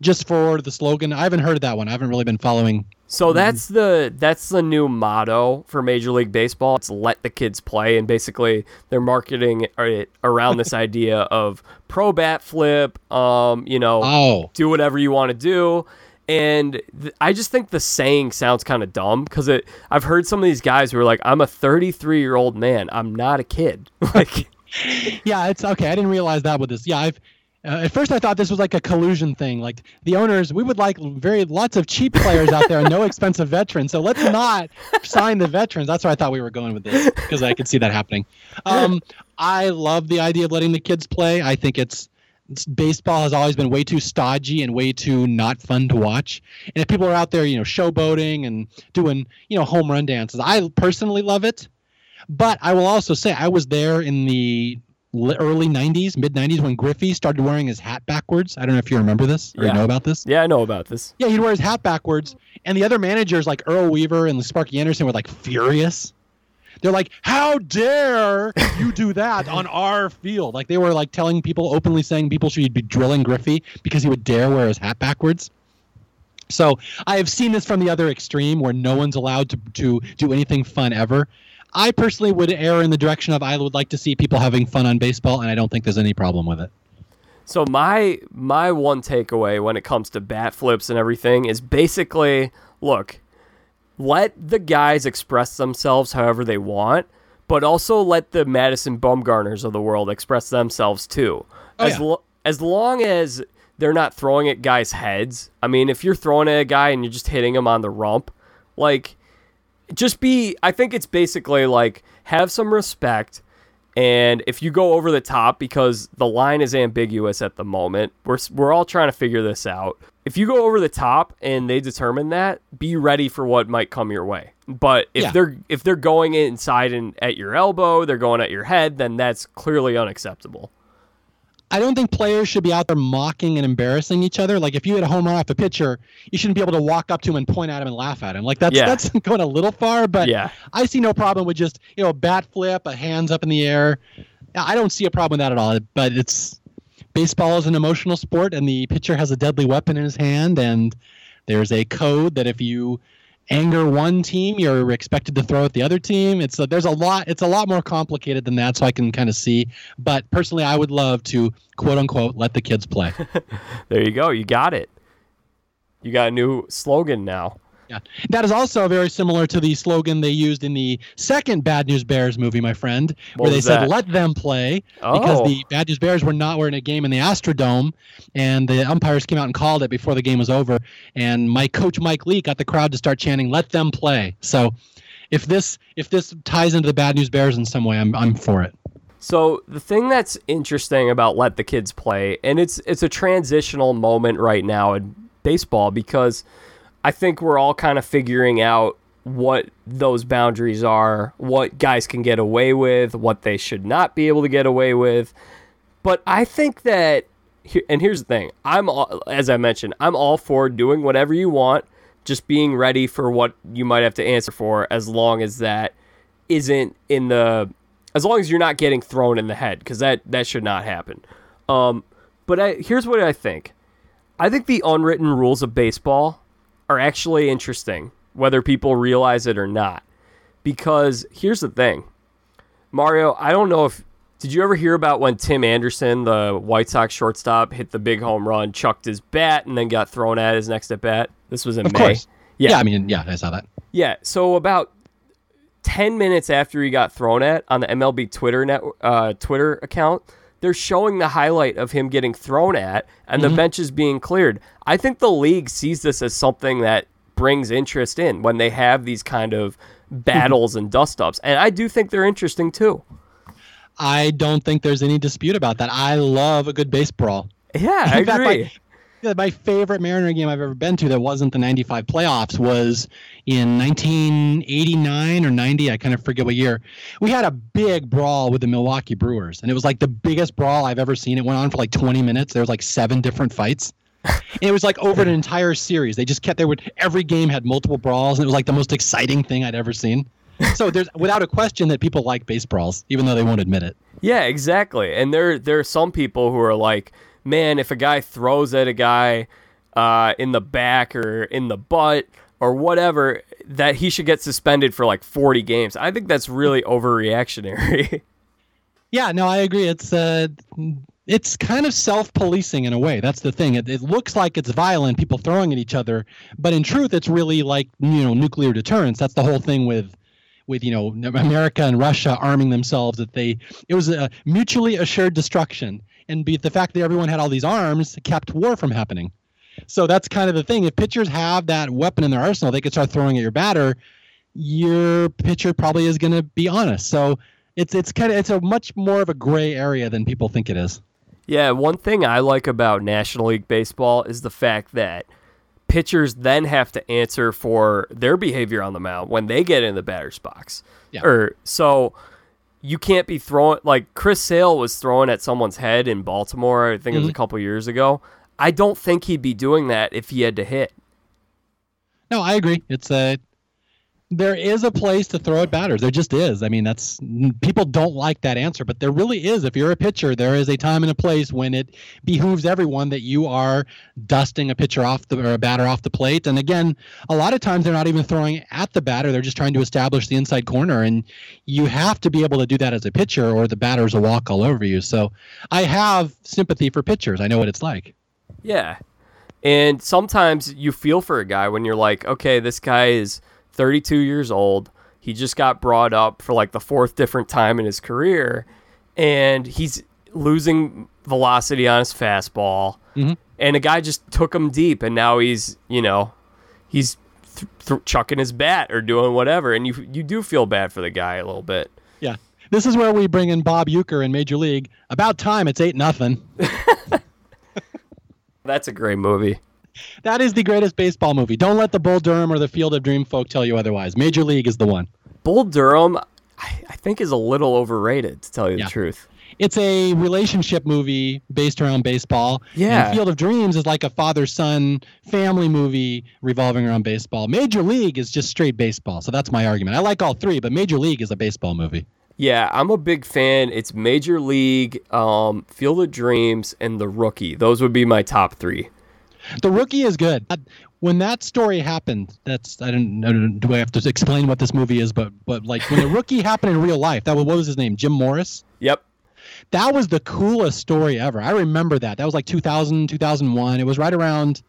Just for the slogan, I haven't heard of that one. I haven't really been following. So that's the that's the new motto for Major League Baseball. It's let the kids play, and basically they're marketing it around this idea of pro bat flip. Um, you know, Oh, do whatever you want to do. And th- I just think the saying sounds kind of dumb because it. I've heard some of these guys who are like, "I'm a 33 year old man. I'm not a kid." like, yeah, it's okay. I didn't realize that with this. Yeah, I've uh, at first I thought this was like a collusion thing. Like the owners, we would like very lots of cheap players out there and no expensive veterans. So let's not sign the veterans. That's where I thought we were going with this because I could see that happening. Um, I love the idea of letting the kids play. I think it's, it's baseball has always been way too stodgy and way too not fun to watch. And if people are out there, you know, showboating and doing, you know, home run dances, I personally love it. But I will also say I was there in the early 90s, mid 90s when Griffey started wearing his hat backwards. I don't know if you remember this or Yeah. know about this. Yeah, I know about this. Yeah, he'd wear his hat backwards, and the other managers like Earl Weaver and Sparky Anderson were like furious. They're like, "How dare you do that on our field?" Like they were like telling people openly saying people should be drilling Griffey because he would dare wear his hat backwards. So I have seen this from the other extreme where no one's allowed to to do anything fun ever. I personally would err in the direction of I would like to see people having fun on baseball, and I don't think there's any problem with it. So my my one takeaway when it comes to bat flips and everything is basically look, let the guys express themselves however they want, but also let the Madison Bumgarners of the world express themselves too. Oh, as yeah. lo- as long as they're not throwing at guys' heads. I mean, if you're throwing at a guy and you're just hitting him on the rump, like just be I think it's basically like have some respect and if you go over the top because the line is ambiguous at the moment, we're we're all trying to figure this out. If you go over the top and they determine that, be ready for what might come your way. But if Yeah. they're if they're going inside and at your elbow, they're going at your head, then that's clearly unacceptable. I don't think players should be out there mocking and embarrassing each other. Like if you hit a home run off a pitcher, you shouldn't be able to walk up to him and point at him and laugh at him. Like that's Yeah. that's going a little far, but Yeah. I see no problem with just you know a bat flip, a hands up in the air. I don't see a problem with that at all. But it's baseball is an emotional sport, and the pitcher has a deadly weapon in his hand, and there's a code that if you anger one team, you're expected to throw at the other team. It's a, there's a lot. It's a lot more complicated than that. So I can kind of see. But personally, I would love to quote unquote let the kids play. There you go. You got it. You got a new slogan now. Yeah. That is also very similar to the slogan they used in the second Bad News Bears movie, my friend, What where they said, that? let them play, because Oh. the Bad News Bears were not were in a game in the Astrodome, and the umpires came out and called it before the game was over. And my coach, Mike Lee, got the crowd to start chanting, let them play. So if this if this ties into the Bad News Bears in some way, I'm, I'm for it. So the thing that's interesting about let the kids play, and it's it's a transitional moment right now in baseball because I think we're all kind of figuring out what those boundaries are, what guys can get away with, what they should not be able to get away with. But I think that, and here's the thing: I'm all, as I mentioned, I'm all for doing whatever you want, just being ready for what you might have to answer for, as long as that isn't in the as long as you're not getting thrown in the head because that that should not happen um but I, here's what i think i think the unwritten rules of baseball are actually interesting whether people realize it or not because here's the thing mario i don't know if did you ever hear about when tim anderson the white sox shortstop hit the big home run chucked his bat and then got thrown at his next at bat this was in Of may course. Yeah. yeah, I mean, yeah, I saw that. yeah. So about ten minutes after he got thrown at on the MLB Twitter net uh, Twitter account, they're showing the highlight of him getting thrown at and the mm-hmm. bench is being cleared. I think the league sees this as something that brings interest in when they have these kind of mm-hmm. battles and dust ups, and I do think they're interesting too. I don't think there's any dispute about that. I love a good base brawl. Yeah, I agree. My favorite Mariner game I've ever been to that wasn't the 95 playoffs was in 1989 or 90. I kind of forget what year. We had a big brawl with the Milwaukee Brewers, and it was like the biggest brawl I've ever seen. It went on for like 20 minutes. There was like seven different fights. And it was like over an entire series. They just kept there would every game had multiple brawls, and it was like the most exciting thing I'd ever seen. So there's without a question that people like base brawls, even though they won't admit it. Yeah, exactly. And there there are some people who are like, man, if a guy throws at a guy uh, in the back or in the butt or whatever, that he should get suspended for like 40 games. I think that's really overreactionary. Yeah, no, I agree. It's uh, it's kind of self-policing in a way. That's the thing. It, it looks like it's violent, people throwing at each other, but in truth, it's really like you know nuclear deterrence. That's the whole thing with with you know America and Russia arming themselves that they it was a mutually assured destruction and be the fact that everyone had all these arms kept war from happening. So that's kind of the thing. If pitchers have that weapon in their arsenal, they could start throwing at your batter. Your pitcher probably is going to be honest. So it's it's kind of it's a much more of a gray area than people think it is. Yeah, one thing I like about National League Baseball is the fact that pitchers then have to answer for their behavior on the mound when they get in the batter's box. Yeah. Or so you can't be throwing like Chris Sale was throwing at someone's head in Baltimore. I think it was a mm-hmm. couple years ago. I don't think he'd be doing that if he had to hit. No, I agree. It's a there is a place to throw at batters. There just is. I mean, that's people don't like that answer, but there really is. If you're a pitcher, there is a time and a place when it behooves everyone that you are dusting a pitcher off the or a batter off the plate. And again, a lot of times they're not even throwing at the batter; they're just trying to establish the inside corner, and you have to be able to do that as a pitcher, or the batters will walk all over you. So, I have sympathy for pitchers. I know what it's like. Yeah. And sometimes you feel for a guy when you're like, okay, this guy is 32 years old. He just got brought up for like the fourth different time in his career, and he's losing velocity on his fastball. Mhm. And a guy just took him deep, and now he's, you know, he's th- th- chucking his bat or doing whatever, and you you do feel bad for the guy a little bit. Yeah. This is where we bring in Bob Uecker in Major League. About time it's eight nothing. That's a great movie. That is the greatest baseball movie. Don't let the Bull Durham or the Field of Dream folk tell you otherwise. Major League is the one. Bull Durham, I, I think, is a little overrated, to tell you Yeah. the truth. It's a relationship movie based around baseball. Yeah. And Field of Dreams is like a father son family movie revolving around baseball. Major League is just straight baseball. So that's my argument. I like all three, but Major League is a baseball movie. Yeah, I'm a big fan. It's Major League, um, Field of Dreams, and The Rookie. Those would be my top three. The Rookie is good. When that story happened, that's I don't, don't do I have to explain what this movie is, but but like when the Rookie happened in real life, that was what was his name? Jim Morris. Yep. that was the coolest story ever. I remember that. That was like 2000, 2001. It was right around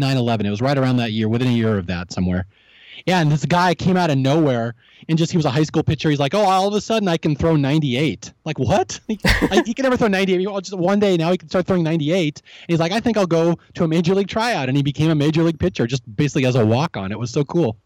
9/11. It was right around that year, within a year of that somewhere. Yeah, and this guy came out of nowhere and just he was a high school pitcher. He's like, "Oh, all of a sudden I can throw 98." Like, what? He, like, he can never throw 98. Just one day now he can start throwing 98. And he's like, "I think I'll go to a major league tryout." And he became a major league pitcher just basically as a walk-on. It was so cool.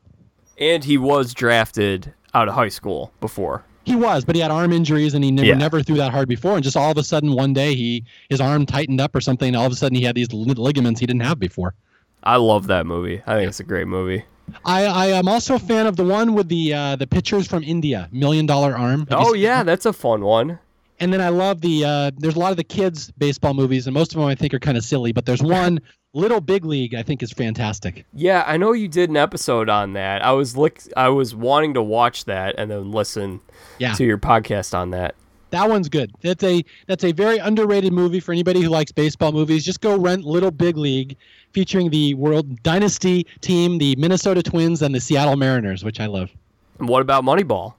And he was drafted out of high school before. He was, but he had arm injuries and he never Yeah. never threw that hard before. And just all of a sudden one day he his arm tightened up or something. And all of a sudden he had these ligaments he didn't have before. I love that movie. I think it's a great movie. I, I am also a fan of the one with the uh, the pitchers from India, Million Dollar Arm. Oh yeah, that's a fun one. And then I love the uh, there's a lot of the kids baseball movies, and most of them I think are kind of silly. But there's one Little Big League I think is fantastic. Yeah, I know you did an episode on that. I was lick- I was wanting to watch that and then listen Yeah. to your podcast on that. That one's good. That's a that's a very underrated movie for anybody who likes baseball movies. Just go rent Little Big League, featuring the World Dynasty team, the Minnesota Twins, and the Seattle Mariners, which I love. And what about Moneyball?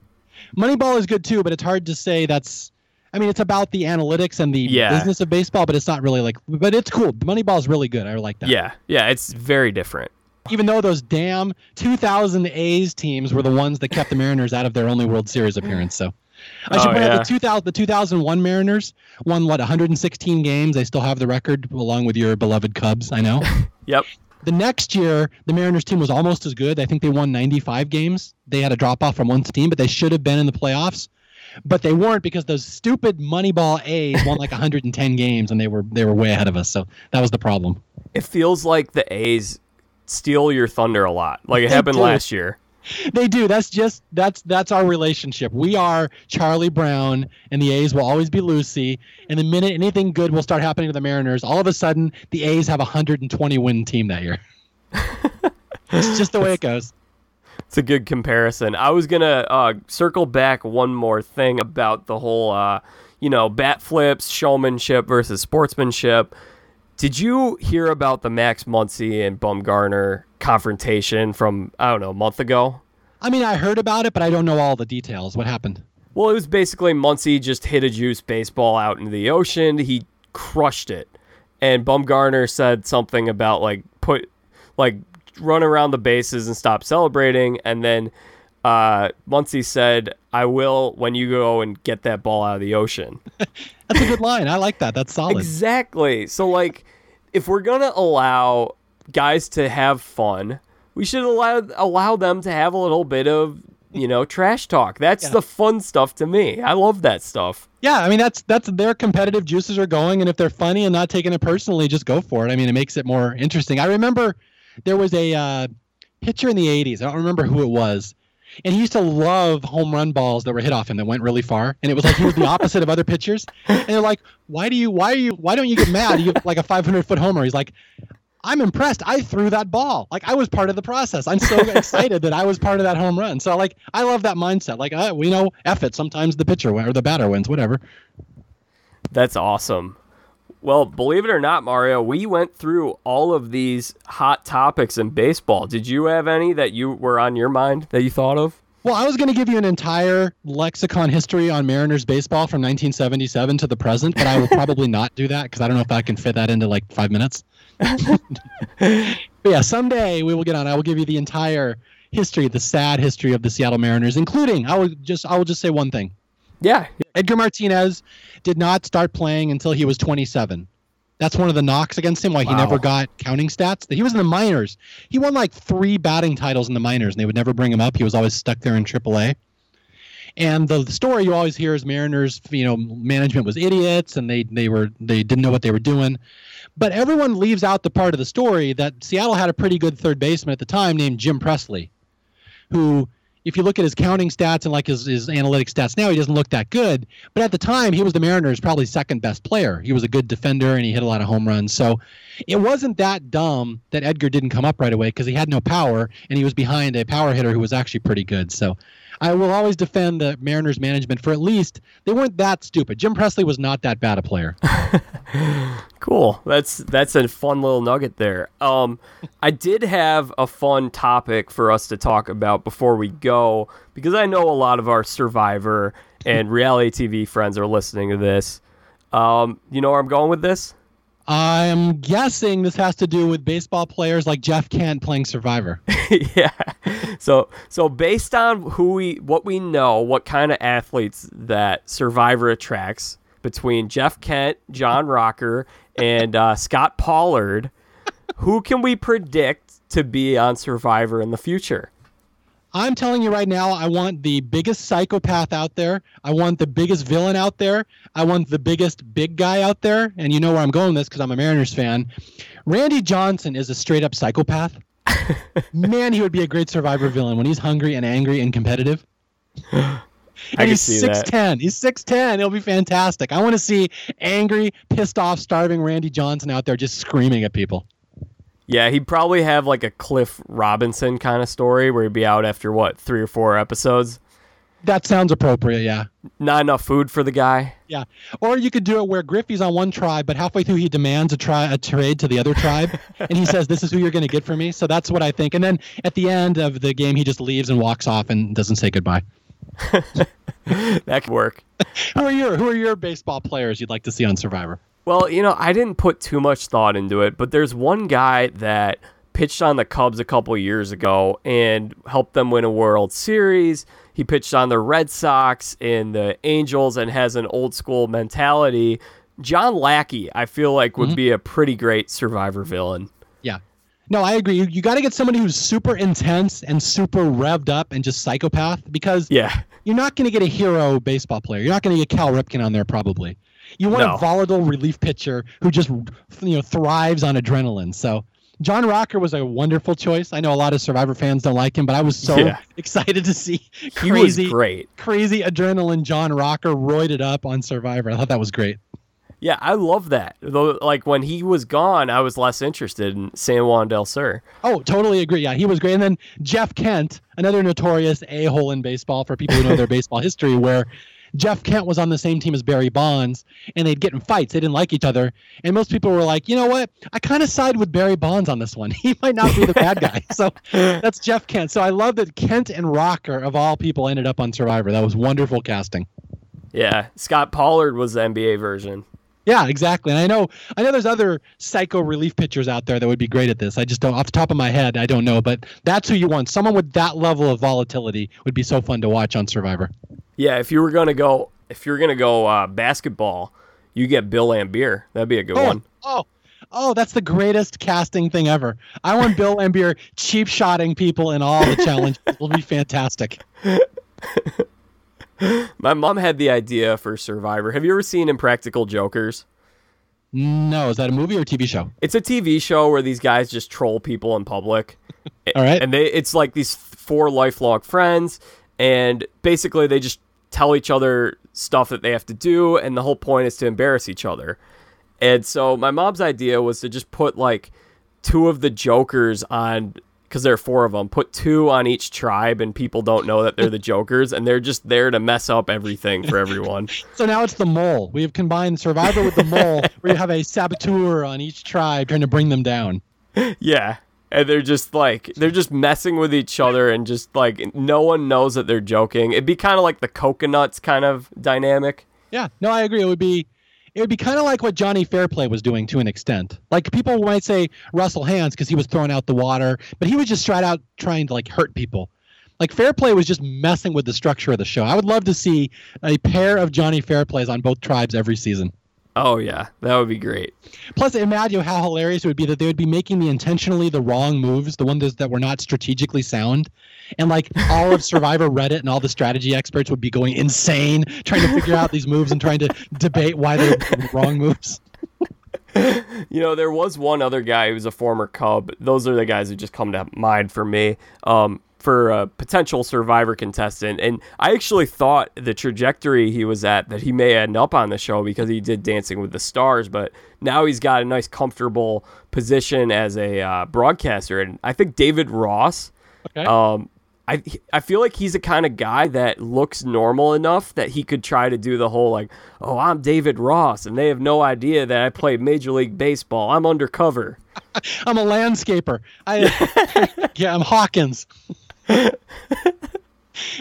Moneyball is good too, but it's hard to say that's. I mean, it's about the analytics and the Yeah. business of baseball, but it's not really like. But it's cool. Moneyball is really good. I like that. Yeah, yeah, it's very different. Even though those damn 2000 A's teams were the ones that kept the Mariners out of their only World Series appearance. So. I should Oh, point out the 2000 the 2001 Mariners won what 116 games. They still have the record along with your beloved Cubs. I know. Yep. the next year, the Mariners team was almost as good. I think they won 95 games. They had a drop off from one team, but they should have been in the playoffs. But they weren't because those stupid Moneyball A's won like 110 games, and they were they were way ahead of us. So that was the problem. It feels like the A's steal your thunder a lot. Like it They happened do. last year. They do. That's just that's that's our relationship. We are Charlie Brown, and the A's will always be Lucy. And the minute anything good will start happening to the Mariners, all of a sudden the A's have a 120 win team that year. it's just the way it goes. It's a good comparison. I was gonna uh, circle back one more thing about the whole, uh, you know, bat flips, showmanship versus sportsmanship. Did you hear about the Max Muncy and Bumgarner confrontation from I don't know a month ago? I mean, I heard about it, but I don't know all the details. What happened? Well, it was basically Muncy just hit a juice baseball out into the ocean. He crushed it, and Bumgarner said something about like put like run around the bases and stop celebrating, and then uh, Muncy said, "I will when you go and get that ball out of the ocean." That's a good line. I like that. That's solid. Exactly. So like, if we're gonna allow guys to have fun, we should allow allow them to have a little bit of you know trash talk. That's Yeah. the fun stuff to me. I love that stuff. Yeah, I mean that's that's their competitive juices are going, and if they're funny and not taking it personally, just go for it. I mean, it makes it more interesting. I remember there was a uh, pitcher in the '80s. I don't remember who it was, and he used to love home run balls that were hit off him that went really far. And it was like he was the opposite of other pitchers. And they're like, "Why do you? Why are you? Why don't you get mad? You like a 500 foot homer." He's like. I'm impressed. I threw that ball. Like I was part of the process. I'm so excited that I was part of that home run. So like I love that mindset. Like uh, we know, F it. Sometimes the pitcher win- or the batter wins. Whatever. That's awesome. Well, believe it or not, Mario, we went through all of these hot topics in baseball. Did you have any that you were on your mind that you thought of? Well, I was going to give you an entire lexicon history on Mariners baseball from 1977 to the present, but I will probably not do that because I don't know if I can fit that into like five minutes. but yeah, someday we will get on. I will give you the entire history, the sad history of the Seattle Mariners, including I will just I will just say one thing. Yeah. Edgar Martinez did not start playing until he was 27. That's one of the knocks against him why he never got counting stats. He was in the minors. He won like three batting titles in the minors, and they would never bring him up. He was always stuck there in AAA. And the, the story you always hear is Mariners, you know, management was idiots and they they were they didn't know what they were doing. But everyone leaves out the part of the story that Seattle had a pretty good third baseman at the time named Jim Presley, who if you look at his counting stats and like his, his analytic stats now, he doesn't look that good. But at the time, he was the Mariners' probably second best player. He was a good defender and he hit a lot of home runs. So it wasn't that dumb that Edgar didn't come up right away because he had no power and he was behind a power hitter who was actually pretty good. So I will always defend the Mariners management for at least they weren't that stupid. Jim Presley was not that bad a player. Cool. That's that's a fun little nugget there. Um, I did have a fun topic for us to talk about before we go because I know a lot of our Survivor and reality TV friends are listening to this. Um, you know where I'm going with this? I'm guessing this has to do with baseball players like Jeff Kent playing Survivor. yeah. So so based on who we what we know, what kind of athletes that Survivor attracts between Jeff Kent, John Rocker, and uh, Scott Pollard, who can we predict to be on Survivor in the future? I'm telling you right now, I want the biggest psychopath out there. I want the biggest villain out there. I want the biggest big guy out there. And you know where I'm going with this because I'm a Mariners fan. Randy Johnson is a straight up psychopath. Man, he would be a great survivor villain when he's hungry and angry and competitive. I And can he's six ten. He's six ten. It'll be fantastic. I want to see angry, pissed off, starving Randy Johnson out there just screaming at people. Yeah, he'd probably have like a Cliff Robinson kind of story where he'd be out after what, three or four episodes? That sounds appropriate, yeah. Not enough food for the guy. Yeah. Or you could do it where Griffey's on one tribe, but halfway through he demands a try a trade to the other tribe, and he says, "This is who you're going to get for me." So that's what I think. And then at the end of the game, he just leaves and walks off and doesn't say goodbye. That could work. Who are your Who are your baseball players you'd like to see on Survivor? Well, you know, I didn't put too much thought into it, but there's one guy that pitched on the Cubs a couple years ago and helped them win a World Series. He pitched on the Red Sox and the Angels and has an old school mentality. John Lackey, I feel like, would mm-hmm. be a pretty great survivor villain. Yeah. No, I agree. You, you got to get somebody who's super intense and super revved up and just psychopath because Yeah. you're not going to get a hero baseball player. You're not going to get Cal Ripken on there probably. You want No. a volatile relief pitcher who just you know thrives on adrenaline. So John Rocker was a wonderful choice. I know a lot of Survivor fans don't like him, but I was so Yeah. excited to see crazy, great. crazy adrenaline John Rocker roided up on Survivor. I thought that was great. Yeah, I love that. Though, like when he was gone, I was less interested in San Juan del Sur. Oh, totally agree. Yeah, he was great. And then Jeff Kent, another notorious a-hole in baseball for people who know their baseball history, where Jeff Kent was on the same team as Barry Bonds, and they'd get in fights. They didn't like each other, and most people were like, you know what? I kind of side with Barry Bonds on this one. He might not be the bad guy. So that's Jeff Kent. So I love that Kent and Rocker, of all people, ended up on Survivor. That was wonderful casting. Yeah, Scott Pollard was the NBA version. Yeah, exactly. And I know I know there's other psycho relief pitchers out there that would be great at this. I just don't off the top of my head, I don't know, but that's who you want. Someone with that level of volatility would be so fun to watch on Survivor. Yeah, if you were gonna go, if you're gonna go uh, basketball, you get Bill Laimbeer. That'd be a good oh, one. Oh, oh, that's the greatest casting thing ever. I want Bill Laimbeer cheap shotting people in all the challenges. It will be fantastic. My mom had the idea for Survivor. Have you ever seen Impractical Jokers? No, is that a movie or a TV show? It's a TV show where these guys just troll people in public. All right. And they it's like these four lifelong friends and basically they just tell each other stuff that they have to do and the whole point is to embarrass each other. And so my mom's idea was to just put like two of the jokers on because there are four of them. Put two on each tribe, and people don't know that they're the Jokers, and they're just there to mess up everything for everyone. So now it's the mole. We have combined Survivor with the mole, where you have a saboteur on each tribe trying to bring them down. Yeah. And they're just like they're just messing with each other and just like no one knows that they're joking. It'd be kind of like the coconuts kind of dynamic. Yeah, no, I agree. It would be it would be kind of like what Johnny Fairplay was doing to an extent. Like people might say Russell Hantz because he was throwing out the water, but he was just straight out trying to like hurt people. Like Fairplay was just messing with the structure of the show. I would love to see a pair of Johnny Fairplays on both tribes every season. Oh yeah, that would be great. Plus, imagine how hilarious it would be that they would be making the intentionally the wrong moves, the ones that were not strategically sound, and like all of Survivor Reddit and all the strategy experts would be going insane trying to figure out these moves and trying to debate why they're wrong moves. you know, there was one other guy who was a former Cub. Those are the guys who just come to mind for me. Um, for a potential survivor contestant. And I actually thought the trajectory he was at that he may end up on the show because he did Dancing with the Stars, but now he's got a nice, comfortable position as a uh, broadcaster. And I think David Ross. Okay. Um, I, I feel like he's the kind of guy that looks normal enough that he could try to do the whole like, oh, I'm David Ross, and they have no idea that I play Major League Baseball. I'm undercover. I'm a landscaper. I yeah, I'm Hawkins. Yeah,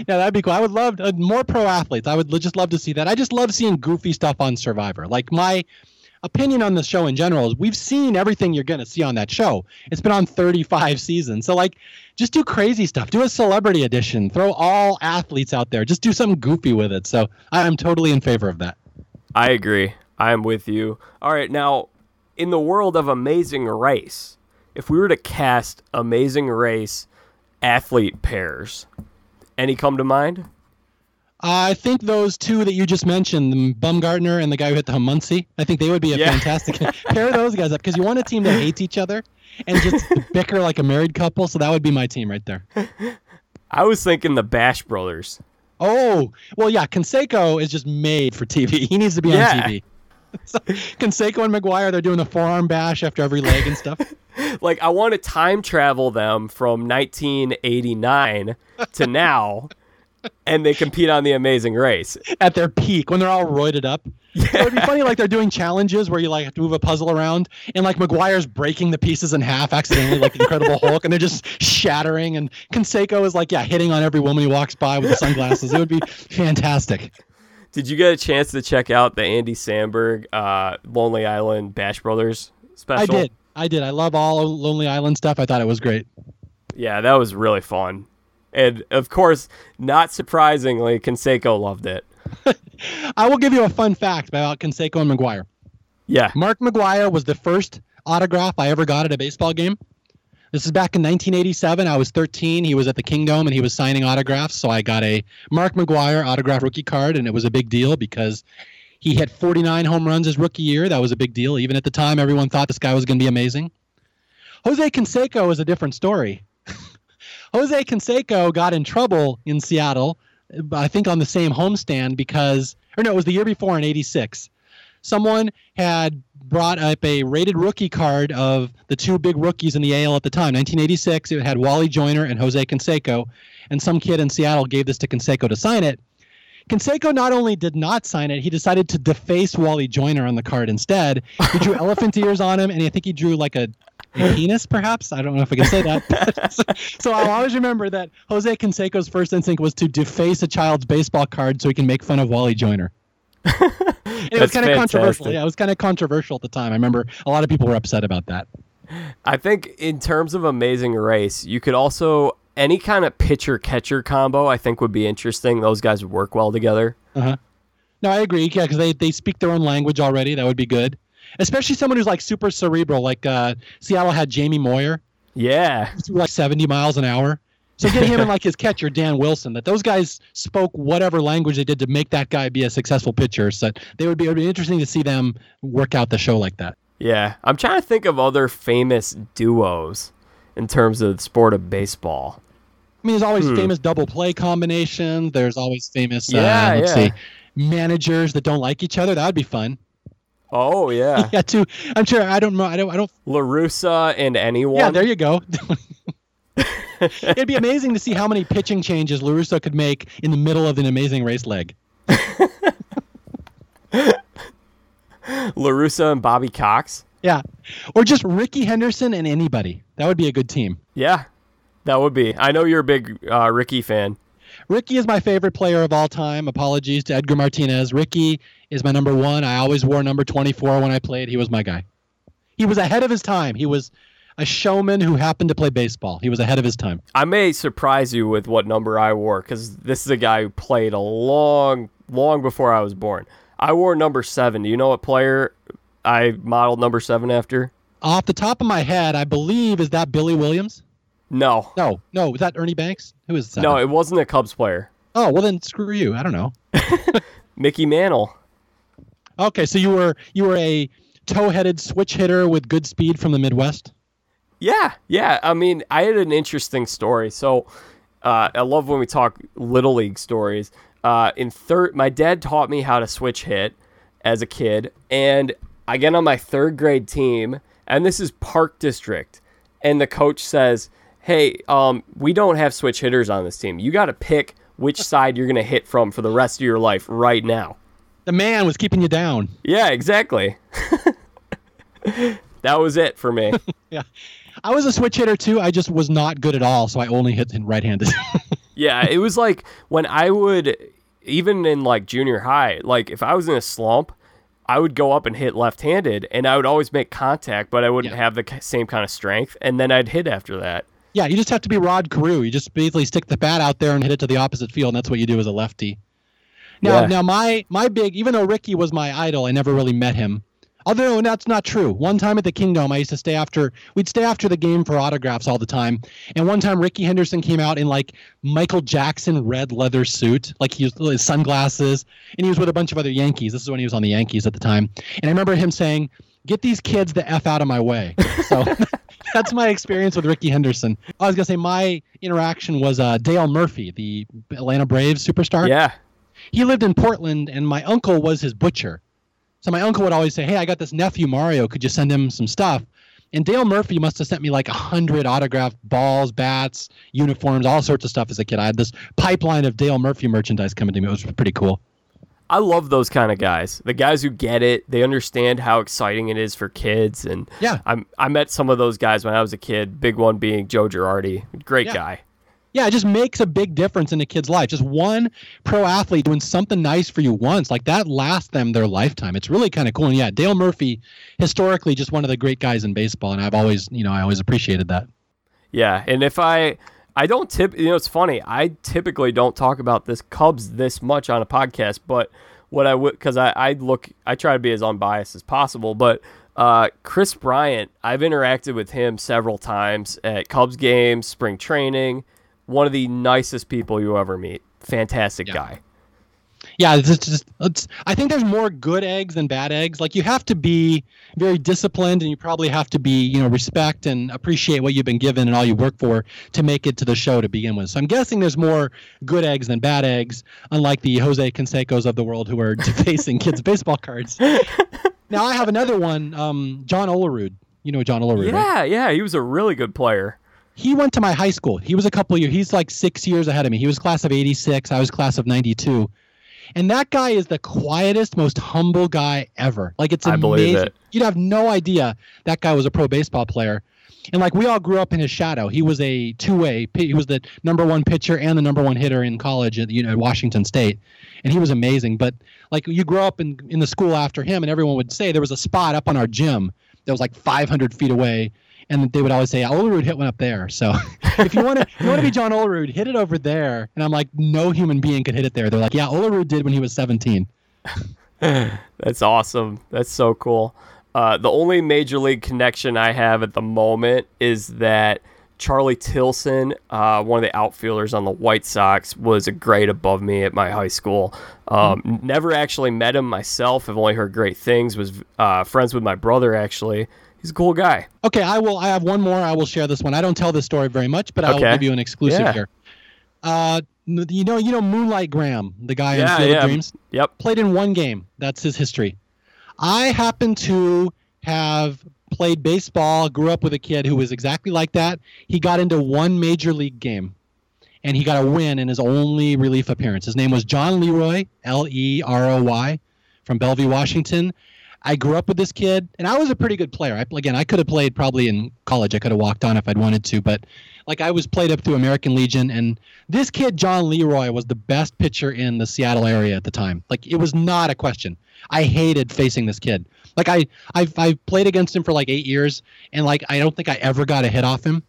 that'd be cool. I would love uh, more pro athletes. I would just love to see that. I just love seeing goofy stuff on Survivor. Like my opinion on the show in general is we've seen everything you're going to see on that show. It's been on 35 seasons. So like just do crazy stuff. Do a celebrity edition. Throw all athletes out there. Just do something goofy with it. So I'm totally in favor of that. I agree. I'm with you. All right, now in the world of Amazing Race, if we were to cast Amazing Race athlete pairs, any come to mind? I think those two that you just mentioned, the Bumgarner and the guy who hit the Muncy, I think they would be a yeah. fantastic pair those guys up because you want a team that hates each other and just bicker like a married couple. So that would be my team right there. I was thinking the Bash Brothers. Oh, well, yeah. Canseco is just made for TV. He needs to be yeah. on TV. so, Canseco and McGwire, they're doing the forearm bash after every leg and stuff. like, I want to time travel them from 1989 to now and they compete on the Amazing Race at their peak when they're all roided up. Yeah. So it'd be funny, like they're doing challenges where you like have to move a puzzle around, and like McGwire's breaking the pieces in half accidentally, like the Incredible Hulk, and they're just shattering. And Canseco is like, yeah, hitting on every woman he walks by with the sunglasses. it would be fantastic. Did you get a chance to check out the Andy Samberg uh, Lonely Island Bash Brothers special? I did. I did. I love all Lonely Island stuff. I thought it was great. Yeah, that was really fun. And of course, not surprisingly, Canseco loved it. I will give you a fun fact about Canseco and McGwire. Yeah. Mark McGwire was the first autograph I ever got at a baseball game. This is back in 1987. I was 13. He was at the Kingdome and he was signing autographs. So I got a Mark McGwire autograph rookie card, and it was a big deal because he hit 49 home runs his rookie year. That was a big deal. Even at the time, everyone thought this guy was going to be amazing. Jose Canseco is a different story. Jose Canseco got in trouble in Seattle, I think on the same homestand because, or no, it was the year before in '86. Someone had brought up a rated rookie card of the two big rookies in the AL at the time. 1986, it had Wally Joyner and Jose Canseco, and some kid in Seattle gave this to Canseco to sign it. Canseco not only did not sign it, he decided to deface Wally Joyner on the card instead. He drew elephant ears on him, and I think he drew like a a penis, perhaps. I don't know if I can say that. so, so, I'll always remember that Jose Canseco's first instinct was to deface a child's baseball card so he can make fun of Wally Joyner. it was kind of controversial. Yeah, it was kind of controversial at the time. I remember a lot of people were upset about that. I think in terms of Amazing Race, you could also any kind of pitcher catcher combo. I think would be interesting. Those guys would work well together. Uh-huh. No, I agree. Yeah, because they, they speak their own language already. That would be good. Especially someone who's like super cerebral, like uh, Seattle had Jamie Moyer, Yeah, like 70 miles an hour. So get him and like his catcher, Dan Wilson, that those guys spoke whatever language they did to make that guy be a successful pitcher. So they would be, it would be interesting to see them work out the show like that. yeah. I'm trying to think of other famous duos in terms of the sport of baseball. I mean, there's always Hmm. famous double play combinations. There's always famous, Yeah, uh, let's yeah. see, managers that don't like each other. That would be fun. Oh yeah, Yeah, too. I'm sure. I don't know. I don't. I don't. La Russa and anyone. Yeah, there you go. It'd be amazing to see how many pitching changes La Russa could make in the middle of an amazing race leg. La Russa and Bobby Cox. Yeah, or just Rickey Henderson and anybody. That would be a good team. Yeah, that would be. I know you're a big uh, Rickey fan. Rickey is my favorite player of all time. Apologies to Edgar Martinez. Rickey is my number one. I always wore number 24 when I played. He was my guy. He was ahead of his time. He was a showman who happened to play baseball. He was ahead of his time. I may surprise you with what number I wore because this is a guy who played a long, long before I was born. I wore number seven. Do you know what player I modeled number seven after? Off the top of my head, I believe is that Billy Williams. No, No, no, was that Ernie Banks? Who is that? no, it wasn't a Cubs player. Oh well, then screw you. I don't know. Mickey Mantle. Okay, so you were you were a toe-headed switch hitter with good speed from the Midwest. Yeah, yeah. I mean, I had an interesting story. So, uh, I love when we talk little league stories. Uh, in third, my dad taught me how to switch hit as a kid, and I get on my third grade team, and this is Park District, and the coach says, "Hey, um, we don't have switch hitters on this team. You got to pick which side you're gonna hit from for the rest of your life right now." The man was keeping you down. Yeah, exactly. that was it for me. Yeah, I was a switch hitter too. I just was not good at all, so I only hit right-handed. Yeah, it was like when I would, even in like junior high, like if I was in a slump, I would go up and hit left handed and I would always make contact, but I wouldn't Yeah. have the same kind of strength. And then I'd hit after that. yeah, you just have to be Rod Carew. You just basically stick the bat out there and hit it to the opposite field, and that's what you do as a lefty. Now, Yeah. now my my big, even though Rickey was my idol, I never really met him. Although that's not true. One time at the Kingdome, I used to stay after. We'd stay after the game for autographs all the time. And one time, Rickey Henderson came out in like Michael Jackson red leather suit, like he was his sunglasses, and he was with a bunch of other Yankees. This is when he was on the Yankees at the time. And I remember him saying, "Get these kids the f out of my way." So that's my experience with Rickey Henderson. I was gonna say my interaction was uh, Dale Murphy, the Atlanta Braves superstar Yeah. he lived in Portland, and my uncle was his butcher. So my uncle would always say, "Hey, I got this nephew Mario. Could you send him some stuff?" And Dale Murphy must have sent me like a hundred autographed balls, bats, uniforms, all sorts of stuff as a kid. I had this pipeline of Dale Murphy merchandise coming to me. It was pretty cool. I love those kind of guys. The guys who get it, they understand how exciting it is for kids. And Yeah. I'm, I met some of those guys when I was a kid, big one being Joe Girardi. Great Yeah. guy. Yeah, it just makes a big difference in a kid's life. Just one pro athlete doing something nice for you once, like that lasts them their lifetime. It's really kind of cool. And yeah, Dale Murphy, historically, just one of the great guys in baseball, and I've always, you know, I always appreciated that. Yeah, and if I I don't tip you know it's funny, I typically don't talk about this Cubs this much on a podcast, but what I would cuz I I look I try to be as unbiased as possible, but uh, Kris Bryant, I've interacted with him several times at Cubs games, spring training. One of the nicest people you ever meet. Fantastic Yeah. guy. Yeah, it's just, it's, I think there's more good eggs than bad eggs. Like you have to be very disciplined, and you probably have to be, you know, respect and appreciate what you've been given and all you work for to make it to the show to begin with. So I'm guessing there's more good eggs than bad eggs, unlike the Jose Cansecos of the world who are defacing kids' baseball cards. now I have another one, um, John Olerud. You know John Olerud, right? Yeah, yeah, he was a really good player. He went to my high school. He was a couple years. He's like six years ahead of me. He was class of '86. I was class of '92. And that guy is the quietest, most humble guy ever. Like it's I amazing. believe it. You'd have no idea that guy was a pro baseball player. And like we all grew up in his shadow. He was a two-way. He was the number one pitcher and the number one hitter in college at you know Washington State, and he was amazing. But like you grow up in in the school after him, and everyone would say there was a spot up on our gym that was like 500 feet away, and they would always say Olerud hit one up there. So if you want to you want to be John Olerud, hit it over there. And I'm like, no human being could hit it there. They're like, yeah, Olerud did when he was 17. That's awesome. That's so cool. Uh, the only major league connection I have at the moment is that Charlie Tilson, uh, one of the outfielders on the White Sox, was a grade above me at my high school. Um, mm-hmm. Never actually met him myself. I've only heard great things. Was uh, friends with my brother actually. He's a cool guy. Okay, I will. I have one more. I will share this one. I don't tell this story very much, but I will give you an exclusive yeah. here. Uh, you know, you know, Moonlight Graham, the guy yeah, in Field yeah. of Dreams. Yep. Played in one game. That's his history. I happen to have played baseball, grew up with a kid who was exactly like that. He got into one major league game and he got a win in his only relief appearance. His name was John Leroy, L E R O Y, from Bellevue, Washington. I grew up with this kid, and I was a pretty good player. I, again, I could have played probably in college. I could have walked on if I'd wanted to, but like I was played up through American Legion, and this kid John Leroy was the best pitcher in the Seattle area at the time. Like it was not a question. I hated facing this kid. Like I I've I played against him for like eight years, and like I don't think I ever got a hit off him.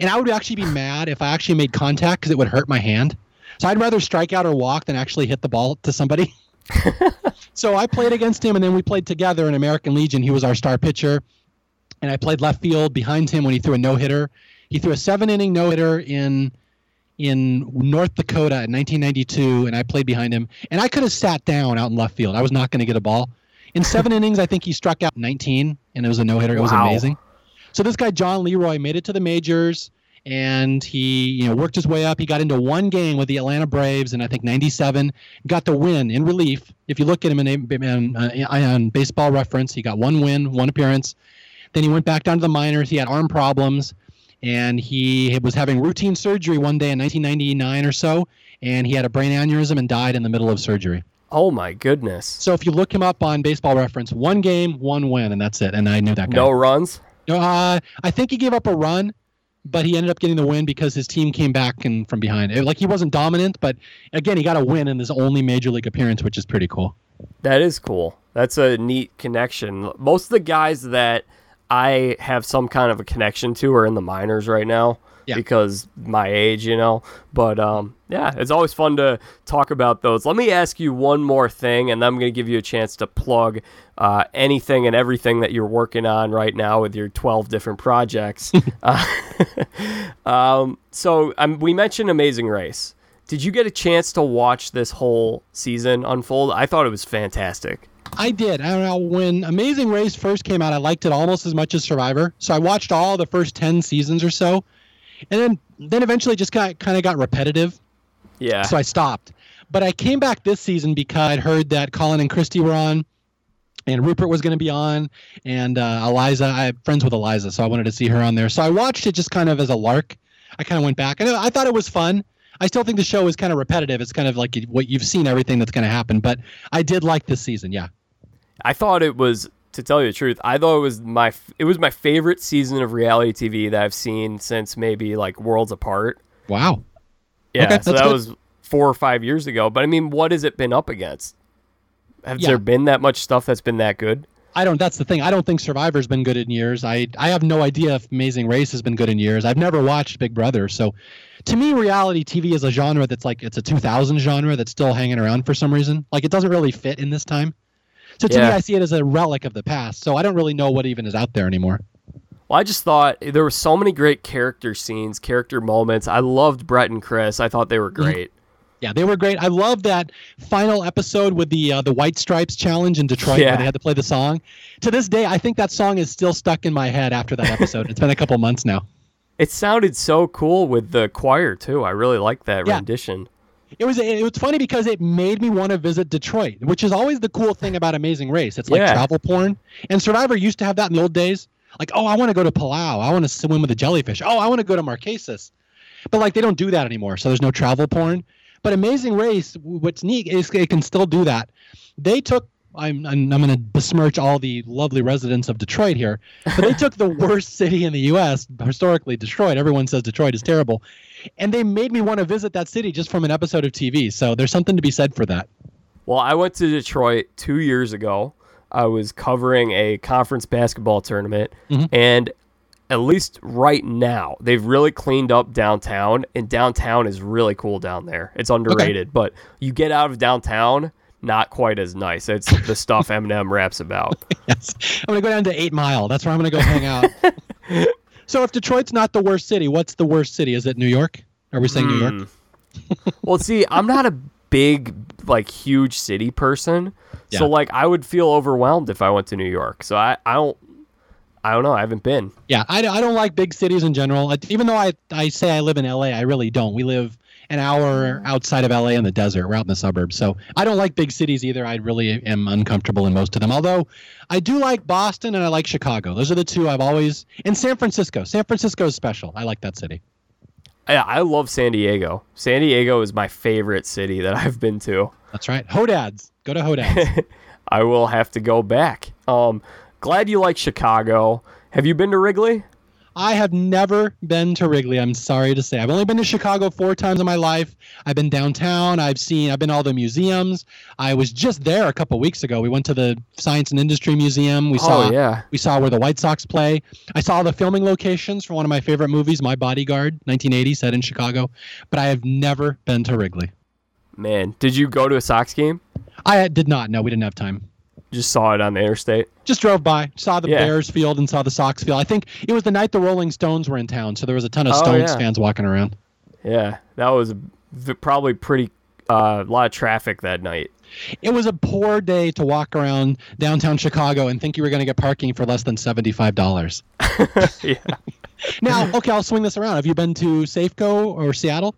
And I would actually be mad if I actually made contact because it would hurt my hand. So I'd rather strike out or walk than actually hit the ball to somebody. so I played against him, and then we played together in American Legion. He was our star pitcher, and I played left field behind him when he threw a no hitter. He threw a seven inning no hitter in in North Dakota in 1992, and I played behind him. And I could have sat down out in left field. I was not going to get a ball. In seven innings, I think he struck out 19, and it was a no hitter. It was amazing. So this guy John Leroy made it to the majors and he you know worked his way up. He got into one game with the Atlanta Braves in I think '97, got the win in relief. If you look at him in, in uh, on Baseball Reference, he got one win, one appearance. Then he went back down to the minors. He had arm problems, and he was having routine surgery one day in 1999 or so, and he had a brain aneurysm and died in the middle of surgery. Oh my goodness! So if you look him up on Baseball Reference, one game, one win, and that's it. And I knew that guy. No runs. Uh, I think he gave up a run but he ended up getting the win because his team came back and from behind. It, like he wasn't dominant, but again, he got a win in his only major league appearance, which is pretty cool. That is cool. That's a neat connection. Most of the guys that I have some kind of a connection to are in the minors right now yeah. because my age, you know. But um, yeah, it's always fun to talk about those. Let me ask you one more thing, and I'm going to give you a chance to plug uh, anything and everything that you're working on right now with your 12 different projects. uh, um, so um, we mentioned Amazing Race. Did you get a chance to watch this whole season unfold? I thought it was fantastic. I did. I don't know when Amazing Race first came out, I liked it almost as much as Survivor. So I watched all the first 10 seasons or so and then then eventually just got kind of got repetitive. Yeah. So I stopped. But I came back this season because I'd heard that Colin and Christie were on, and Rupert was going to be on, and uh, Eliza. I have friends with Eliza, so I wanted to see her on there. So I watched it just kind of as a lark. I kind of went back, and I thought it was fun. I still think the show is kind of repetitive. It's kind of like what you've seen everything that's going to happen, but I did like this season. Yeah. I thought it was to tell you the truth, I thought it was my it was my favorite season of reality TV that I've seen since maybe like Worlds Apart. Wow. Yeah, okay, so that good. was four or five years ago. But I mean, what has it been up against? Have yeah. there been that much stuff that's been that good? I don't. That's the thing. I don't think Survivor's been good in years. I I have no idea if Amazing Race has been good in years. I've never watched Big Brother, so to me, reality TV is a genre that's like it's a 2000 genre that's still hanging around for some reason. Like it doesn't really fit in this time. So to yeah. me, I see it as a relic of the past. So I don't really know what even is out there anymore. Well, I just thought there were so many great character scenes, character moments. I loved Brett and Chris. I thought they were mm-hmm. great. Yeah, they were great. I love that final episode with the uh, the White Stripes challenge in Detroit yeah. where they had to play the song. To this day, I think that song is still stuck in my head after that episode. it's been a couple months now. It sounded so cool with the choir too. I really liked that yeah. rendition it was it was funny because it made me want to visit Detroit, which is always the cool thing about Amazing Race. It's like yeah. travel porn, and Survivor used to have that in the old days. Like, oh, I want to go to Palau. I want to swim with the jellyfish. Oh, I want to go to Marquesas. But like, they don't do that anymore. So there's no travel porn. But Amazing Race, what's neat is it can still do that. They took I'm I'm, I'm going to besmirch all the lovely residents of Detroit here, but they took the worst city in the U.S. historically, Detroit. Everyone says Detroit is terrible, and they made me want to visit that city just from an episode of TV. So there's something to be said for that. Well, I went to Detroit two years ago. I was covering a conference basketball tournament, Mhm. and at least right now, they've really cleaned up downtown, and downtown is really cool down there. It's underrated, but you get out of downtown, not quite as nice. It's the stuff Eminem raps about. Yes, I'm going to go down to Eight Mile. That's where I'm going to go hang out. so if Detroit's not the worst city, what's the worst city? Is it New York? Are we saying New York? Hmm. well, see, I'm not a big, like, huge city person. So, like, I would feel overwhelmed if I went to New York. So, I, I don't. I don't know. I haven't been. Yeah, I, I don't like big cities in general. Even though I, I say I live in LA, I really don't. We live an hour outside of LA in the desert. We're out in the suburbs. So I don't like big cities either. I really am uncomfortable in most of them. Although I do like Boston and I like Chicago. Those are the two I've always. And San Francisco. San Francisco is special. I like that city. Yeah, I love San Diego. San Diego is my favorite city that I've been to. That's right. Hodads. Go to Hodads. I will have to go back. Um, glad you like Chicago. Have you been to Wrigley? I have never been to Wrigley. I'm sorry to say. I've only been to Chicago four times in my life. I've been downtown. I've seen. I've been to all the museums. I was just there a couple weeks ago. We went to the Science and Industry Museum. We oh, saw. oh yeah. We saw where the White Sox play. I saw the filming locations for one of my favorite movies, My Bodyguard, 1980, set in Chicago. But I have never been to Wrigley. Man, did you go to a Sox game? I did not. No, we didn't have time. Just saw it on the interstate. Just drove by, saw the Yeah. Bears field and saw the Sox field. I think it was the night the Rolling Stones were in town, so there was a ton of Oh, Stones yeah. fans walking around. Yeah, that was probably pretty uh, a lot of traffic that night. It was a poor day to walk around downtown Chicago and think you were going to get parking for less than $75. yeah. Now, okay, I'll swing this around. Have you been to Safeco or Seattle?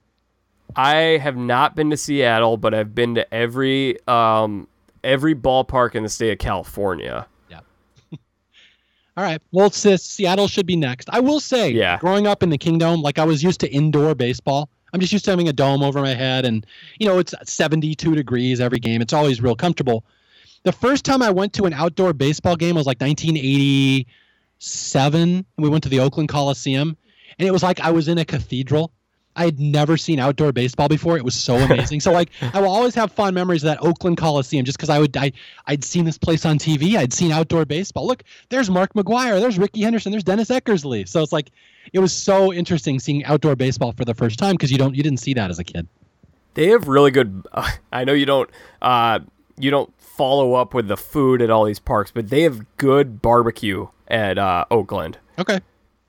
I have not been to Seattle, but I've been to every um, every ballpark in the state of California. Yeah. All right. Well, it's, uh, Seattle should be next. I will say, Yeah. growing up in the Kingdome, like I was used to indoor baseball. I'm just used to having a dome over my head, and you know it's 72 degrees every game. It's always real comfortable. The first time I went to an outdoor baseball game was like 1987, and we went to the Oakland Coliseum, and it was like I was in a cathedral. I had never seen outdoor baseball before. It was so amazing. so like I will always have fond memories of that Oakland Coliseum just because I would I I'd seen this place on TV. I'd seen outdoor baseball. Look, there's Mark McGwire, there's Rickey Henderson, there's Dennis Eckersley. So it's like it was so interesting seeing outdoor baseball for the first time because you don't you didn't see that as a kid. They have really good. I know you don't uh, you don't follow up with the food at all these parks, but they have good barbecue at uh, Oakland. Okay.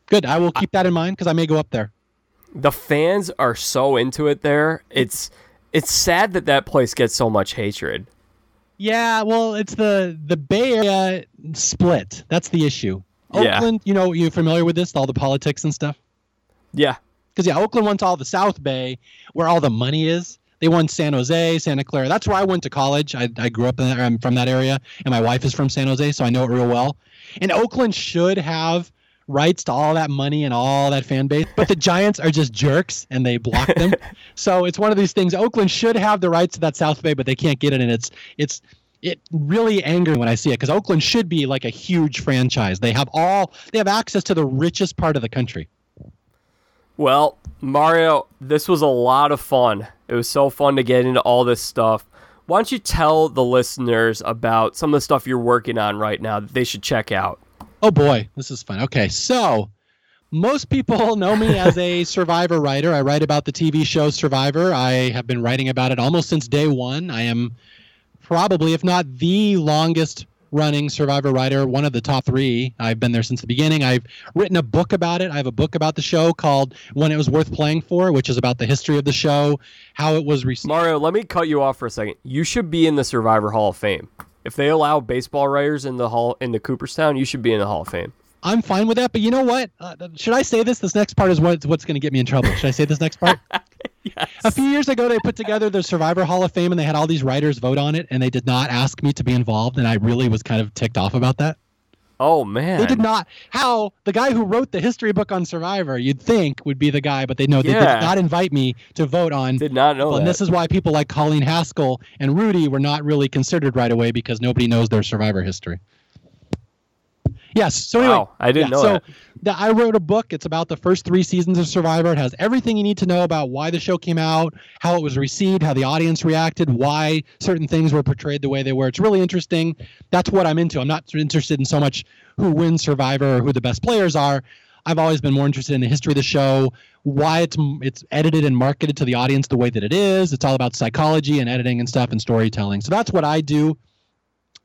Good. I will keep that in mind because I may go up there. The fans are so into it there. It's it's sad that that place gets so much hatred. Yeah, well, it's the the Bay Area split. That's the issue. Yeah. Oakland, you know, you're familiar with this, all the politics and stuff? Yeah, Because yeah, Oakland wants all the South Bay, where all the money is. They want San Jose, Santa Clara. That's where I went to college. I, I grew up in that, I'm from that area, and my wife is from San Jose, so I know it real well. And Oakland should have rights to all that money and all that fan base, but the Giants are just jerks and they block them. so it's one of these things. Oakland should have the rights to that South Bay, but they can't get it, and it's it's it really angers me when I see it because Oakland should be like a huge franchise. They have all they have access to the richest part of the country. Well, Mario, this was a lot of fun. It was so fun to get into all this stuff. Why don't you tell the listeners about some of the stuff you're working on right now that they should check out? Oh boy, this is fun. Okay, so most people know me as a Survivor writer. I write about the TV show Survivor. I have been writing about it almost since day one. I am probably, if not the longest running Survivor writer, one of the top three. I've been there since the beginning. I've written a book about it. I have a book about the show called When It Was Worth Playing For, which is about the history of the show, how it was received. Mario, let me cut you off for a second. You should be in the Survivor Hall of Fame. If they allow baseball writers in the hall in the Cooperstown, you should be in the Hall of Fame. I'm fine with that, but you know what? Uh, should I say this? This next part is what, what's going to get me in trouble. Should I say this next part? Yes. A few years ago, they put together the Survivor Hall of Fame, and they had all these writers vote on it, and they did not ask me to be involved, and I really was kind of ticked off about that. Oh man. They did not. How the guy who wrote the history book on Survivor, you'd think would be the guy, but they know they Yeah. did not invite me to vote on. Did not know Well, that. and this is why people like Colleen Haskell and Rudy were not really considered right away because nobody knows their Survivor history. Yes. So anyway, wow, I didn't yeah, know so that. the, I wrote a book. It's about the first three seasons of Survivor. It has everything you need to know about why the show came out, how it was received, how the audience reacted, why certain things were portrayed the way they were. It's really interesting. That's what I'm into. I'm not interested in so much who wins Survivor or who the best players are. I've always been more interested in the history of the show, why it's it's edited and marketed to the audience the way that it is. It's all about psychology and editing and stuff and storytelling. So that's what I do.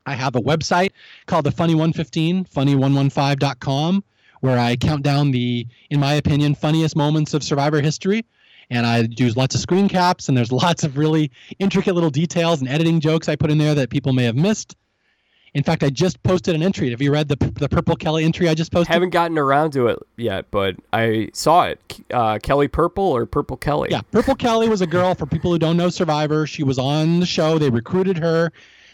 I have a website called the Funny 115, funny115.com, where I count down the, in my opinion, funniest moments of Survivor history. And I use lots of screen caps, and there's lots of really intricate little details and editing jokes I put in there that people may have missed. In fact, I just posted an entry. Have you read the the Purple Kelly entry I just posted? Haven't gotten around to it yet, but I saw it. Uh, Kelly Purple or Purple Kelly? Yeah, Purple Kelly was a girl. For people who don't know Survivor, she was on the show. They recruited her.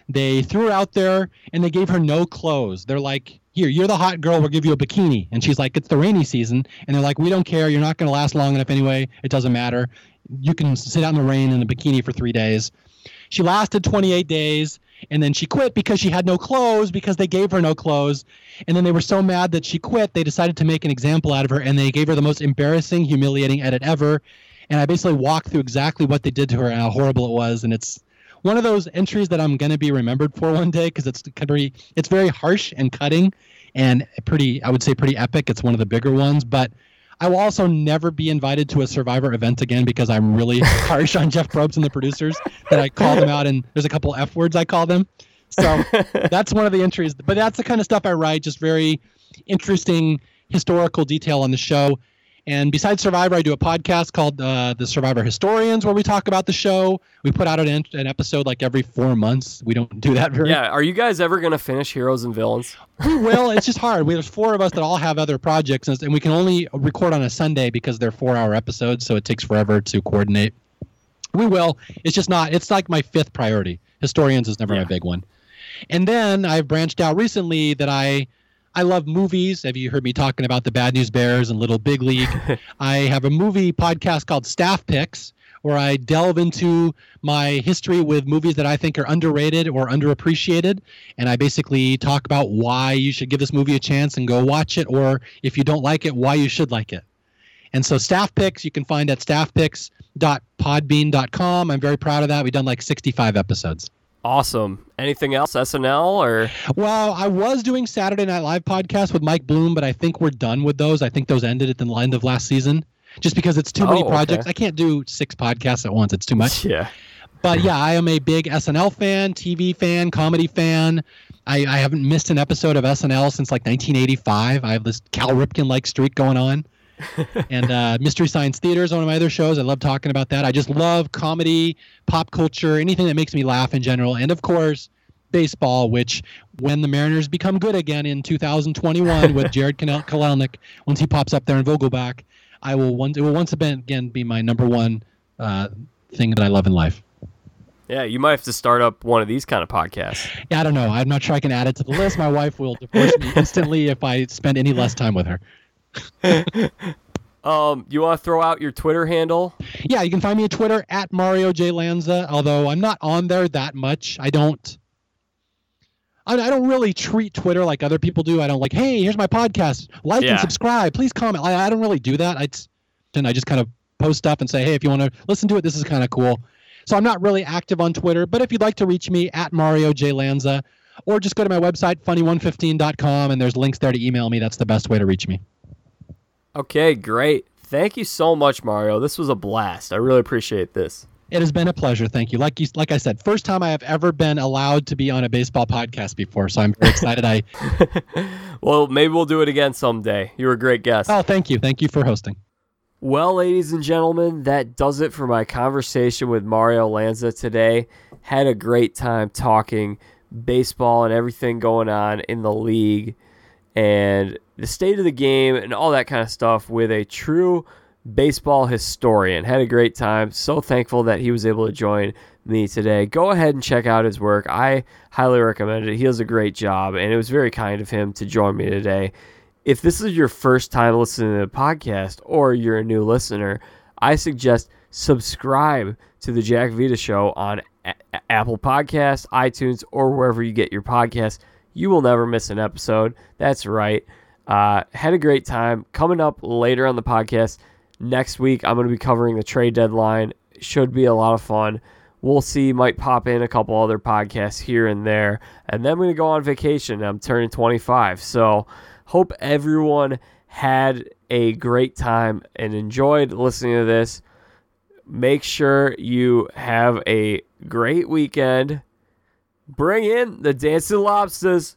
They threw her out there, and they gave her no clothes. They're like, "Here, you're the hot girl. We'll give you a bikini." And she's like, "It's the rainy season," and they're like, "We don't care. You're not going to last long enough anyway. It doesn't matter. You can sit out in the rain in a bikini for three days." She lasted 28 days, and then she quit because she had no clothes because they gave her no clothes. And then they were so mad that she quit, they decided to make an example out of her, and they gave her the most embarrassing, humiliating edit ever. And I basically walked through exactly what they did to her and how horrible it was. And it's one of those entries that I'm going to be remembered for one day because it's very, it's very harsh and cutting, and pretty, I would say, pretty epic. It's one of the bigger ones, but. I will also never be invited to a Survivor event again because I'm really harsh on Jeff Probst and the producers that I call them out and there's a couple F words I call them. So that's one of the entries. But that's the kind of stuff I write, just very interesting historical detail on the show. And besides Survivor, I do a podcast called uh, The Survivor Historians where we talk about the show. We put out an, an episode like every four months. We don't do that very Yeah. Are you guys ever gonna finish Heroes and Villains? we will. It's just hard. We, there's four of us that all have other projects, and, we can only record on a Sunday because they're four-hour episodes, so it takes forever to coordinate. We will. It's just not. It's like my fifth priority. Historians is never Yeah. my big one. And then I've branched out recently that I. I love movies. Have you heard me talking about the Bad News Bears and Little Big League? I have a movie podcast called Staff Picks, where I delve into my history with movies that I think are underrated or underappreciated. And I basically talk about why you should give this movie a chance and go watch it, or if you don't like it, why you should like it. And so Staff Picks you can find at staffpicks.podbean.com. I'm very proud of that. We've done like 65 episodes. Awesome. Anything else? SNL or Well, I was doing Saturday Night Live podcast with Mike Bloom, but I think we're done with those. I think those ended at the end of last season. Just because it's too many Oh, okay. projects. I can't do six podcasts at once. It's too much. yeah? But yeah, I am a big SNL fan, TV fan, comedy fan. I, I haven't missed an episode of SNL since like 1985. I have this Cal Ripken like streak going on. And uh, Mystery Science Theater is one of my other shows. I love talking about that. I just love comedy, pop culture, anything that makes me laugh in general. And of course, baseball, which when the Mariners become good again in 2021 with Jarred Kal- Kelenic, once he pops up there in Vogelbach, I will once it will once again be my number one uh, thing that I love in life. Yeah. You might have to start up one of these kind of podcasts. Yeah, I don't know. I'm not sure I can add it to the list. My wife will divorce me instantly if I spend any less time with her. Um, you want to throw out your Twitter handle? Yeah, you can find me at Twitter at Mario J Lanza. Although I'm not on there that much. I don't. I, I don't really treat Twitter like other people do. I don't like, hey, here's my podcast. Like Yeah. and subscribe. Please comment. I, I don't really do that. I and I just kind of post stuff and say, hey, if you want to listen to it, this is kind of cool. So I'm not really active on Twitter. But if you'd like to reach me at Mario J Lanza, or just go to my website funny115.com and there's links there to email me. That's the best way to reach me. Okay, great. Thank you so much, Mario. This was a blast. I really appreciate this. It has been a pleasure. Thank you. Like you, like I said, first time I have ever been allowed to be on a baseball podcast before, so I'm very excited. I Well, maybe we'll do it again someday. You were a great guest. oh, thank you, thank you for hosting. Well, ladies and gentlemen, that does it for my conversation with Mario Lanza today. Had a great time talking baseball and everything going on in the league and the state of the game and all that kind of stuff with a true baseball historian. Had a great time. So thankful that he was able to join me today. Go ahead and check out his work. I highly recommend it. He does a great job, and it was very kind of him to join me today. If this is your first time listening to the podcast or you're a new listener, I suggest subscribe to the Jack Vita Show on a- Apple Podcasts, iTunes, or wherever you get your podcasts. You will never miss an episode. That's right. Uh, had a great time. Coming up later on the podcast next week, I'm going to be covering the trade deadline. Should be a lot of fun. We'll see. Might pop in a couple other podcasts here and there. And then I'm going to go on vacation. I'm turning 25. So, hope everyone had a great time and enjoyed listening to this. Make sure you have a great weekend. Bring in the dancing lobsters.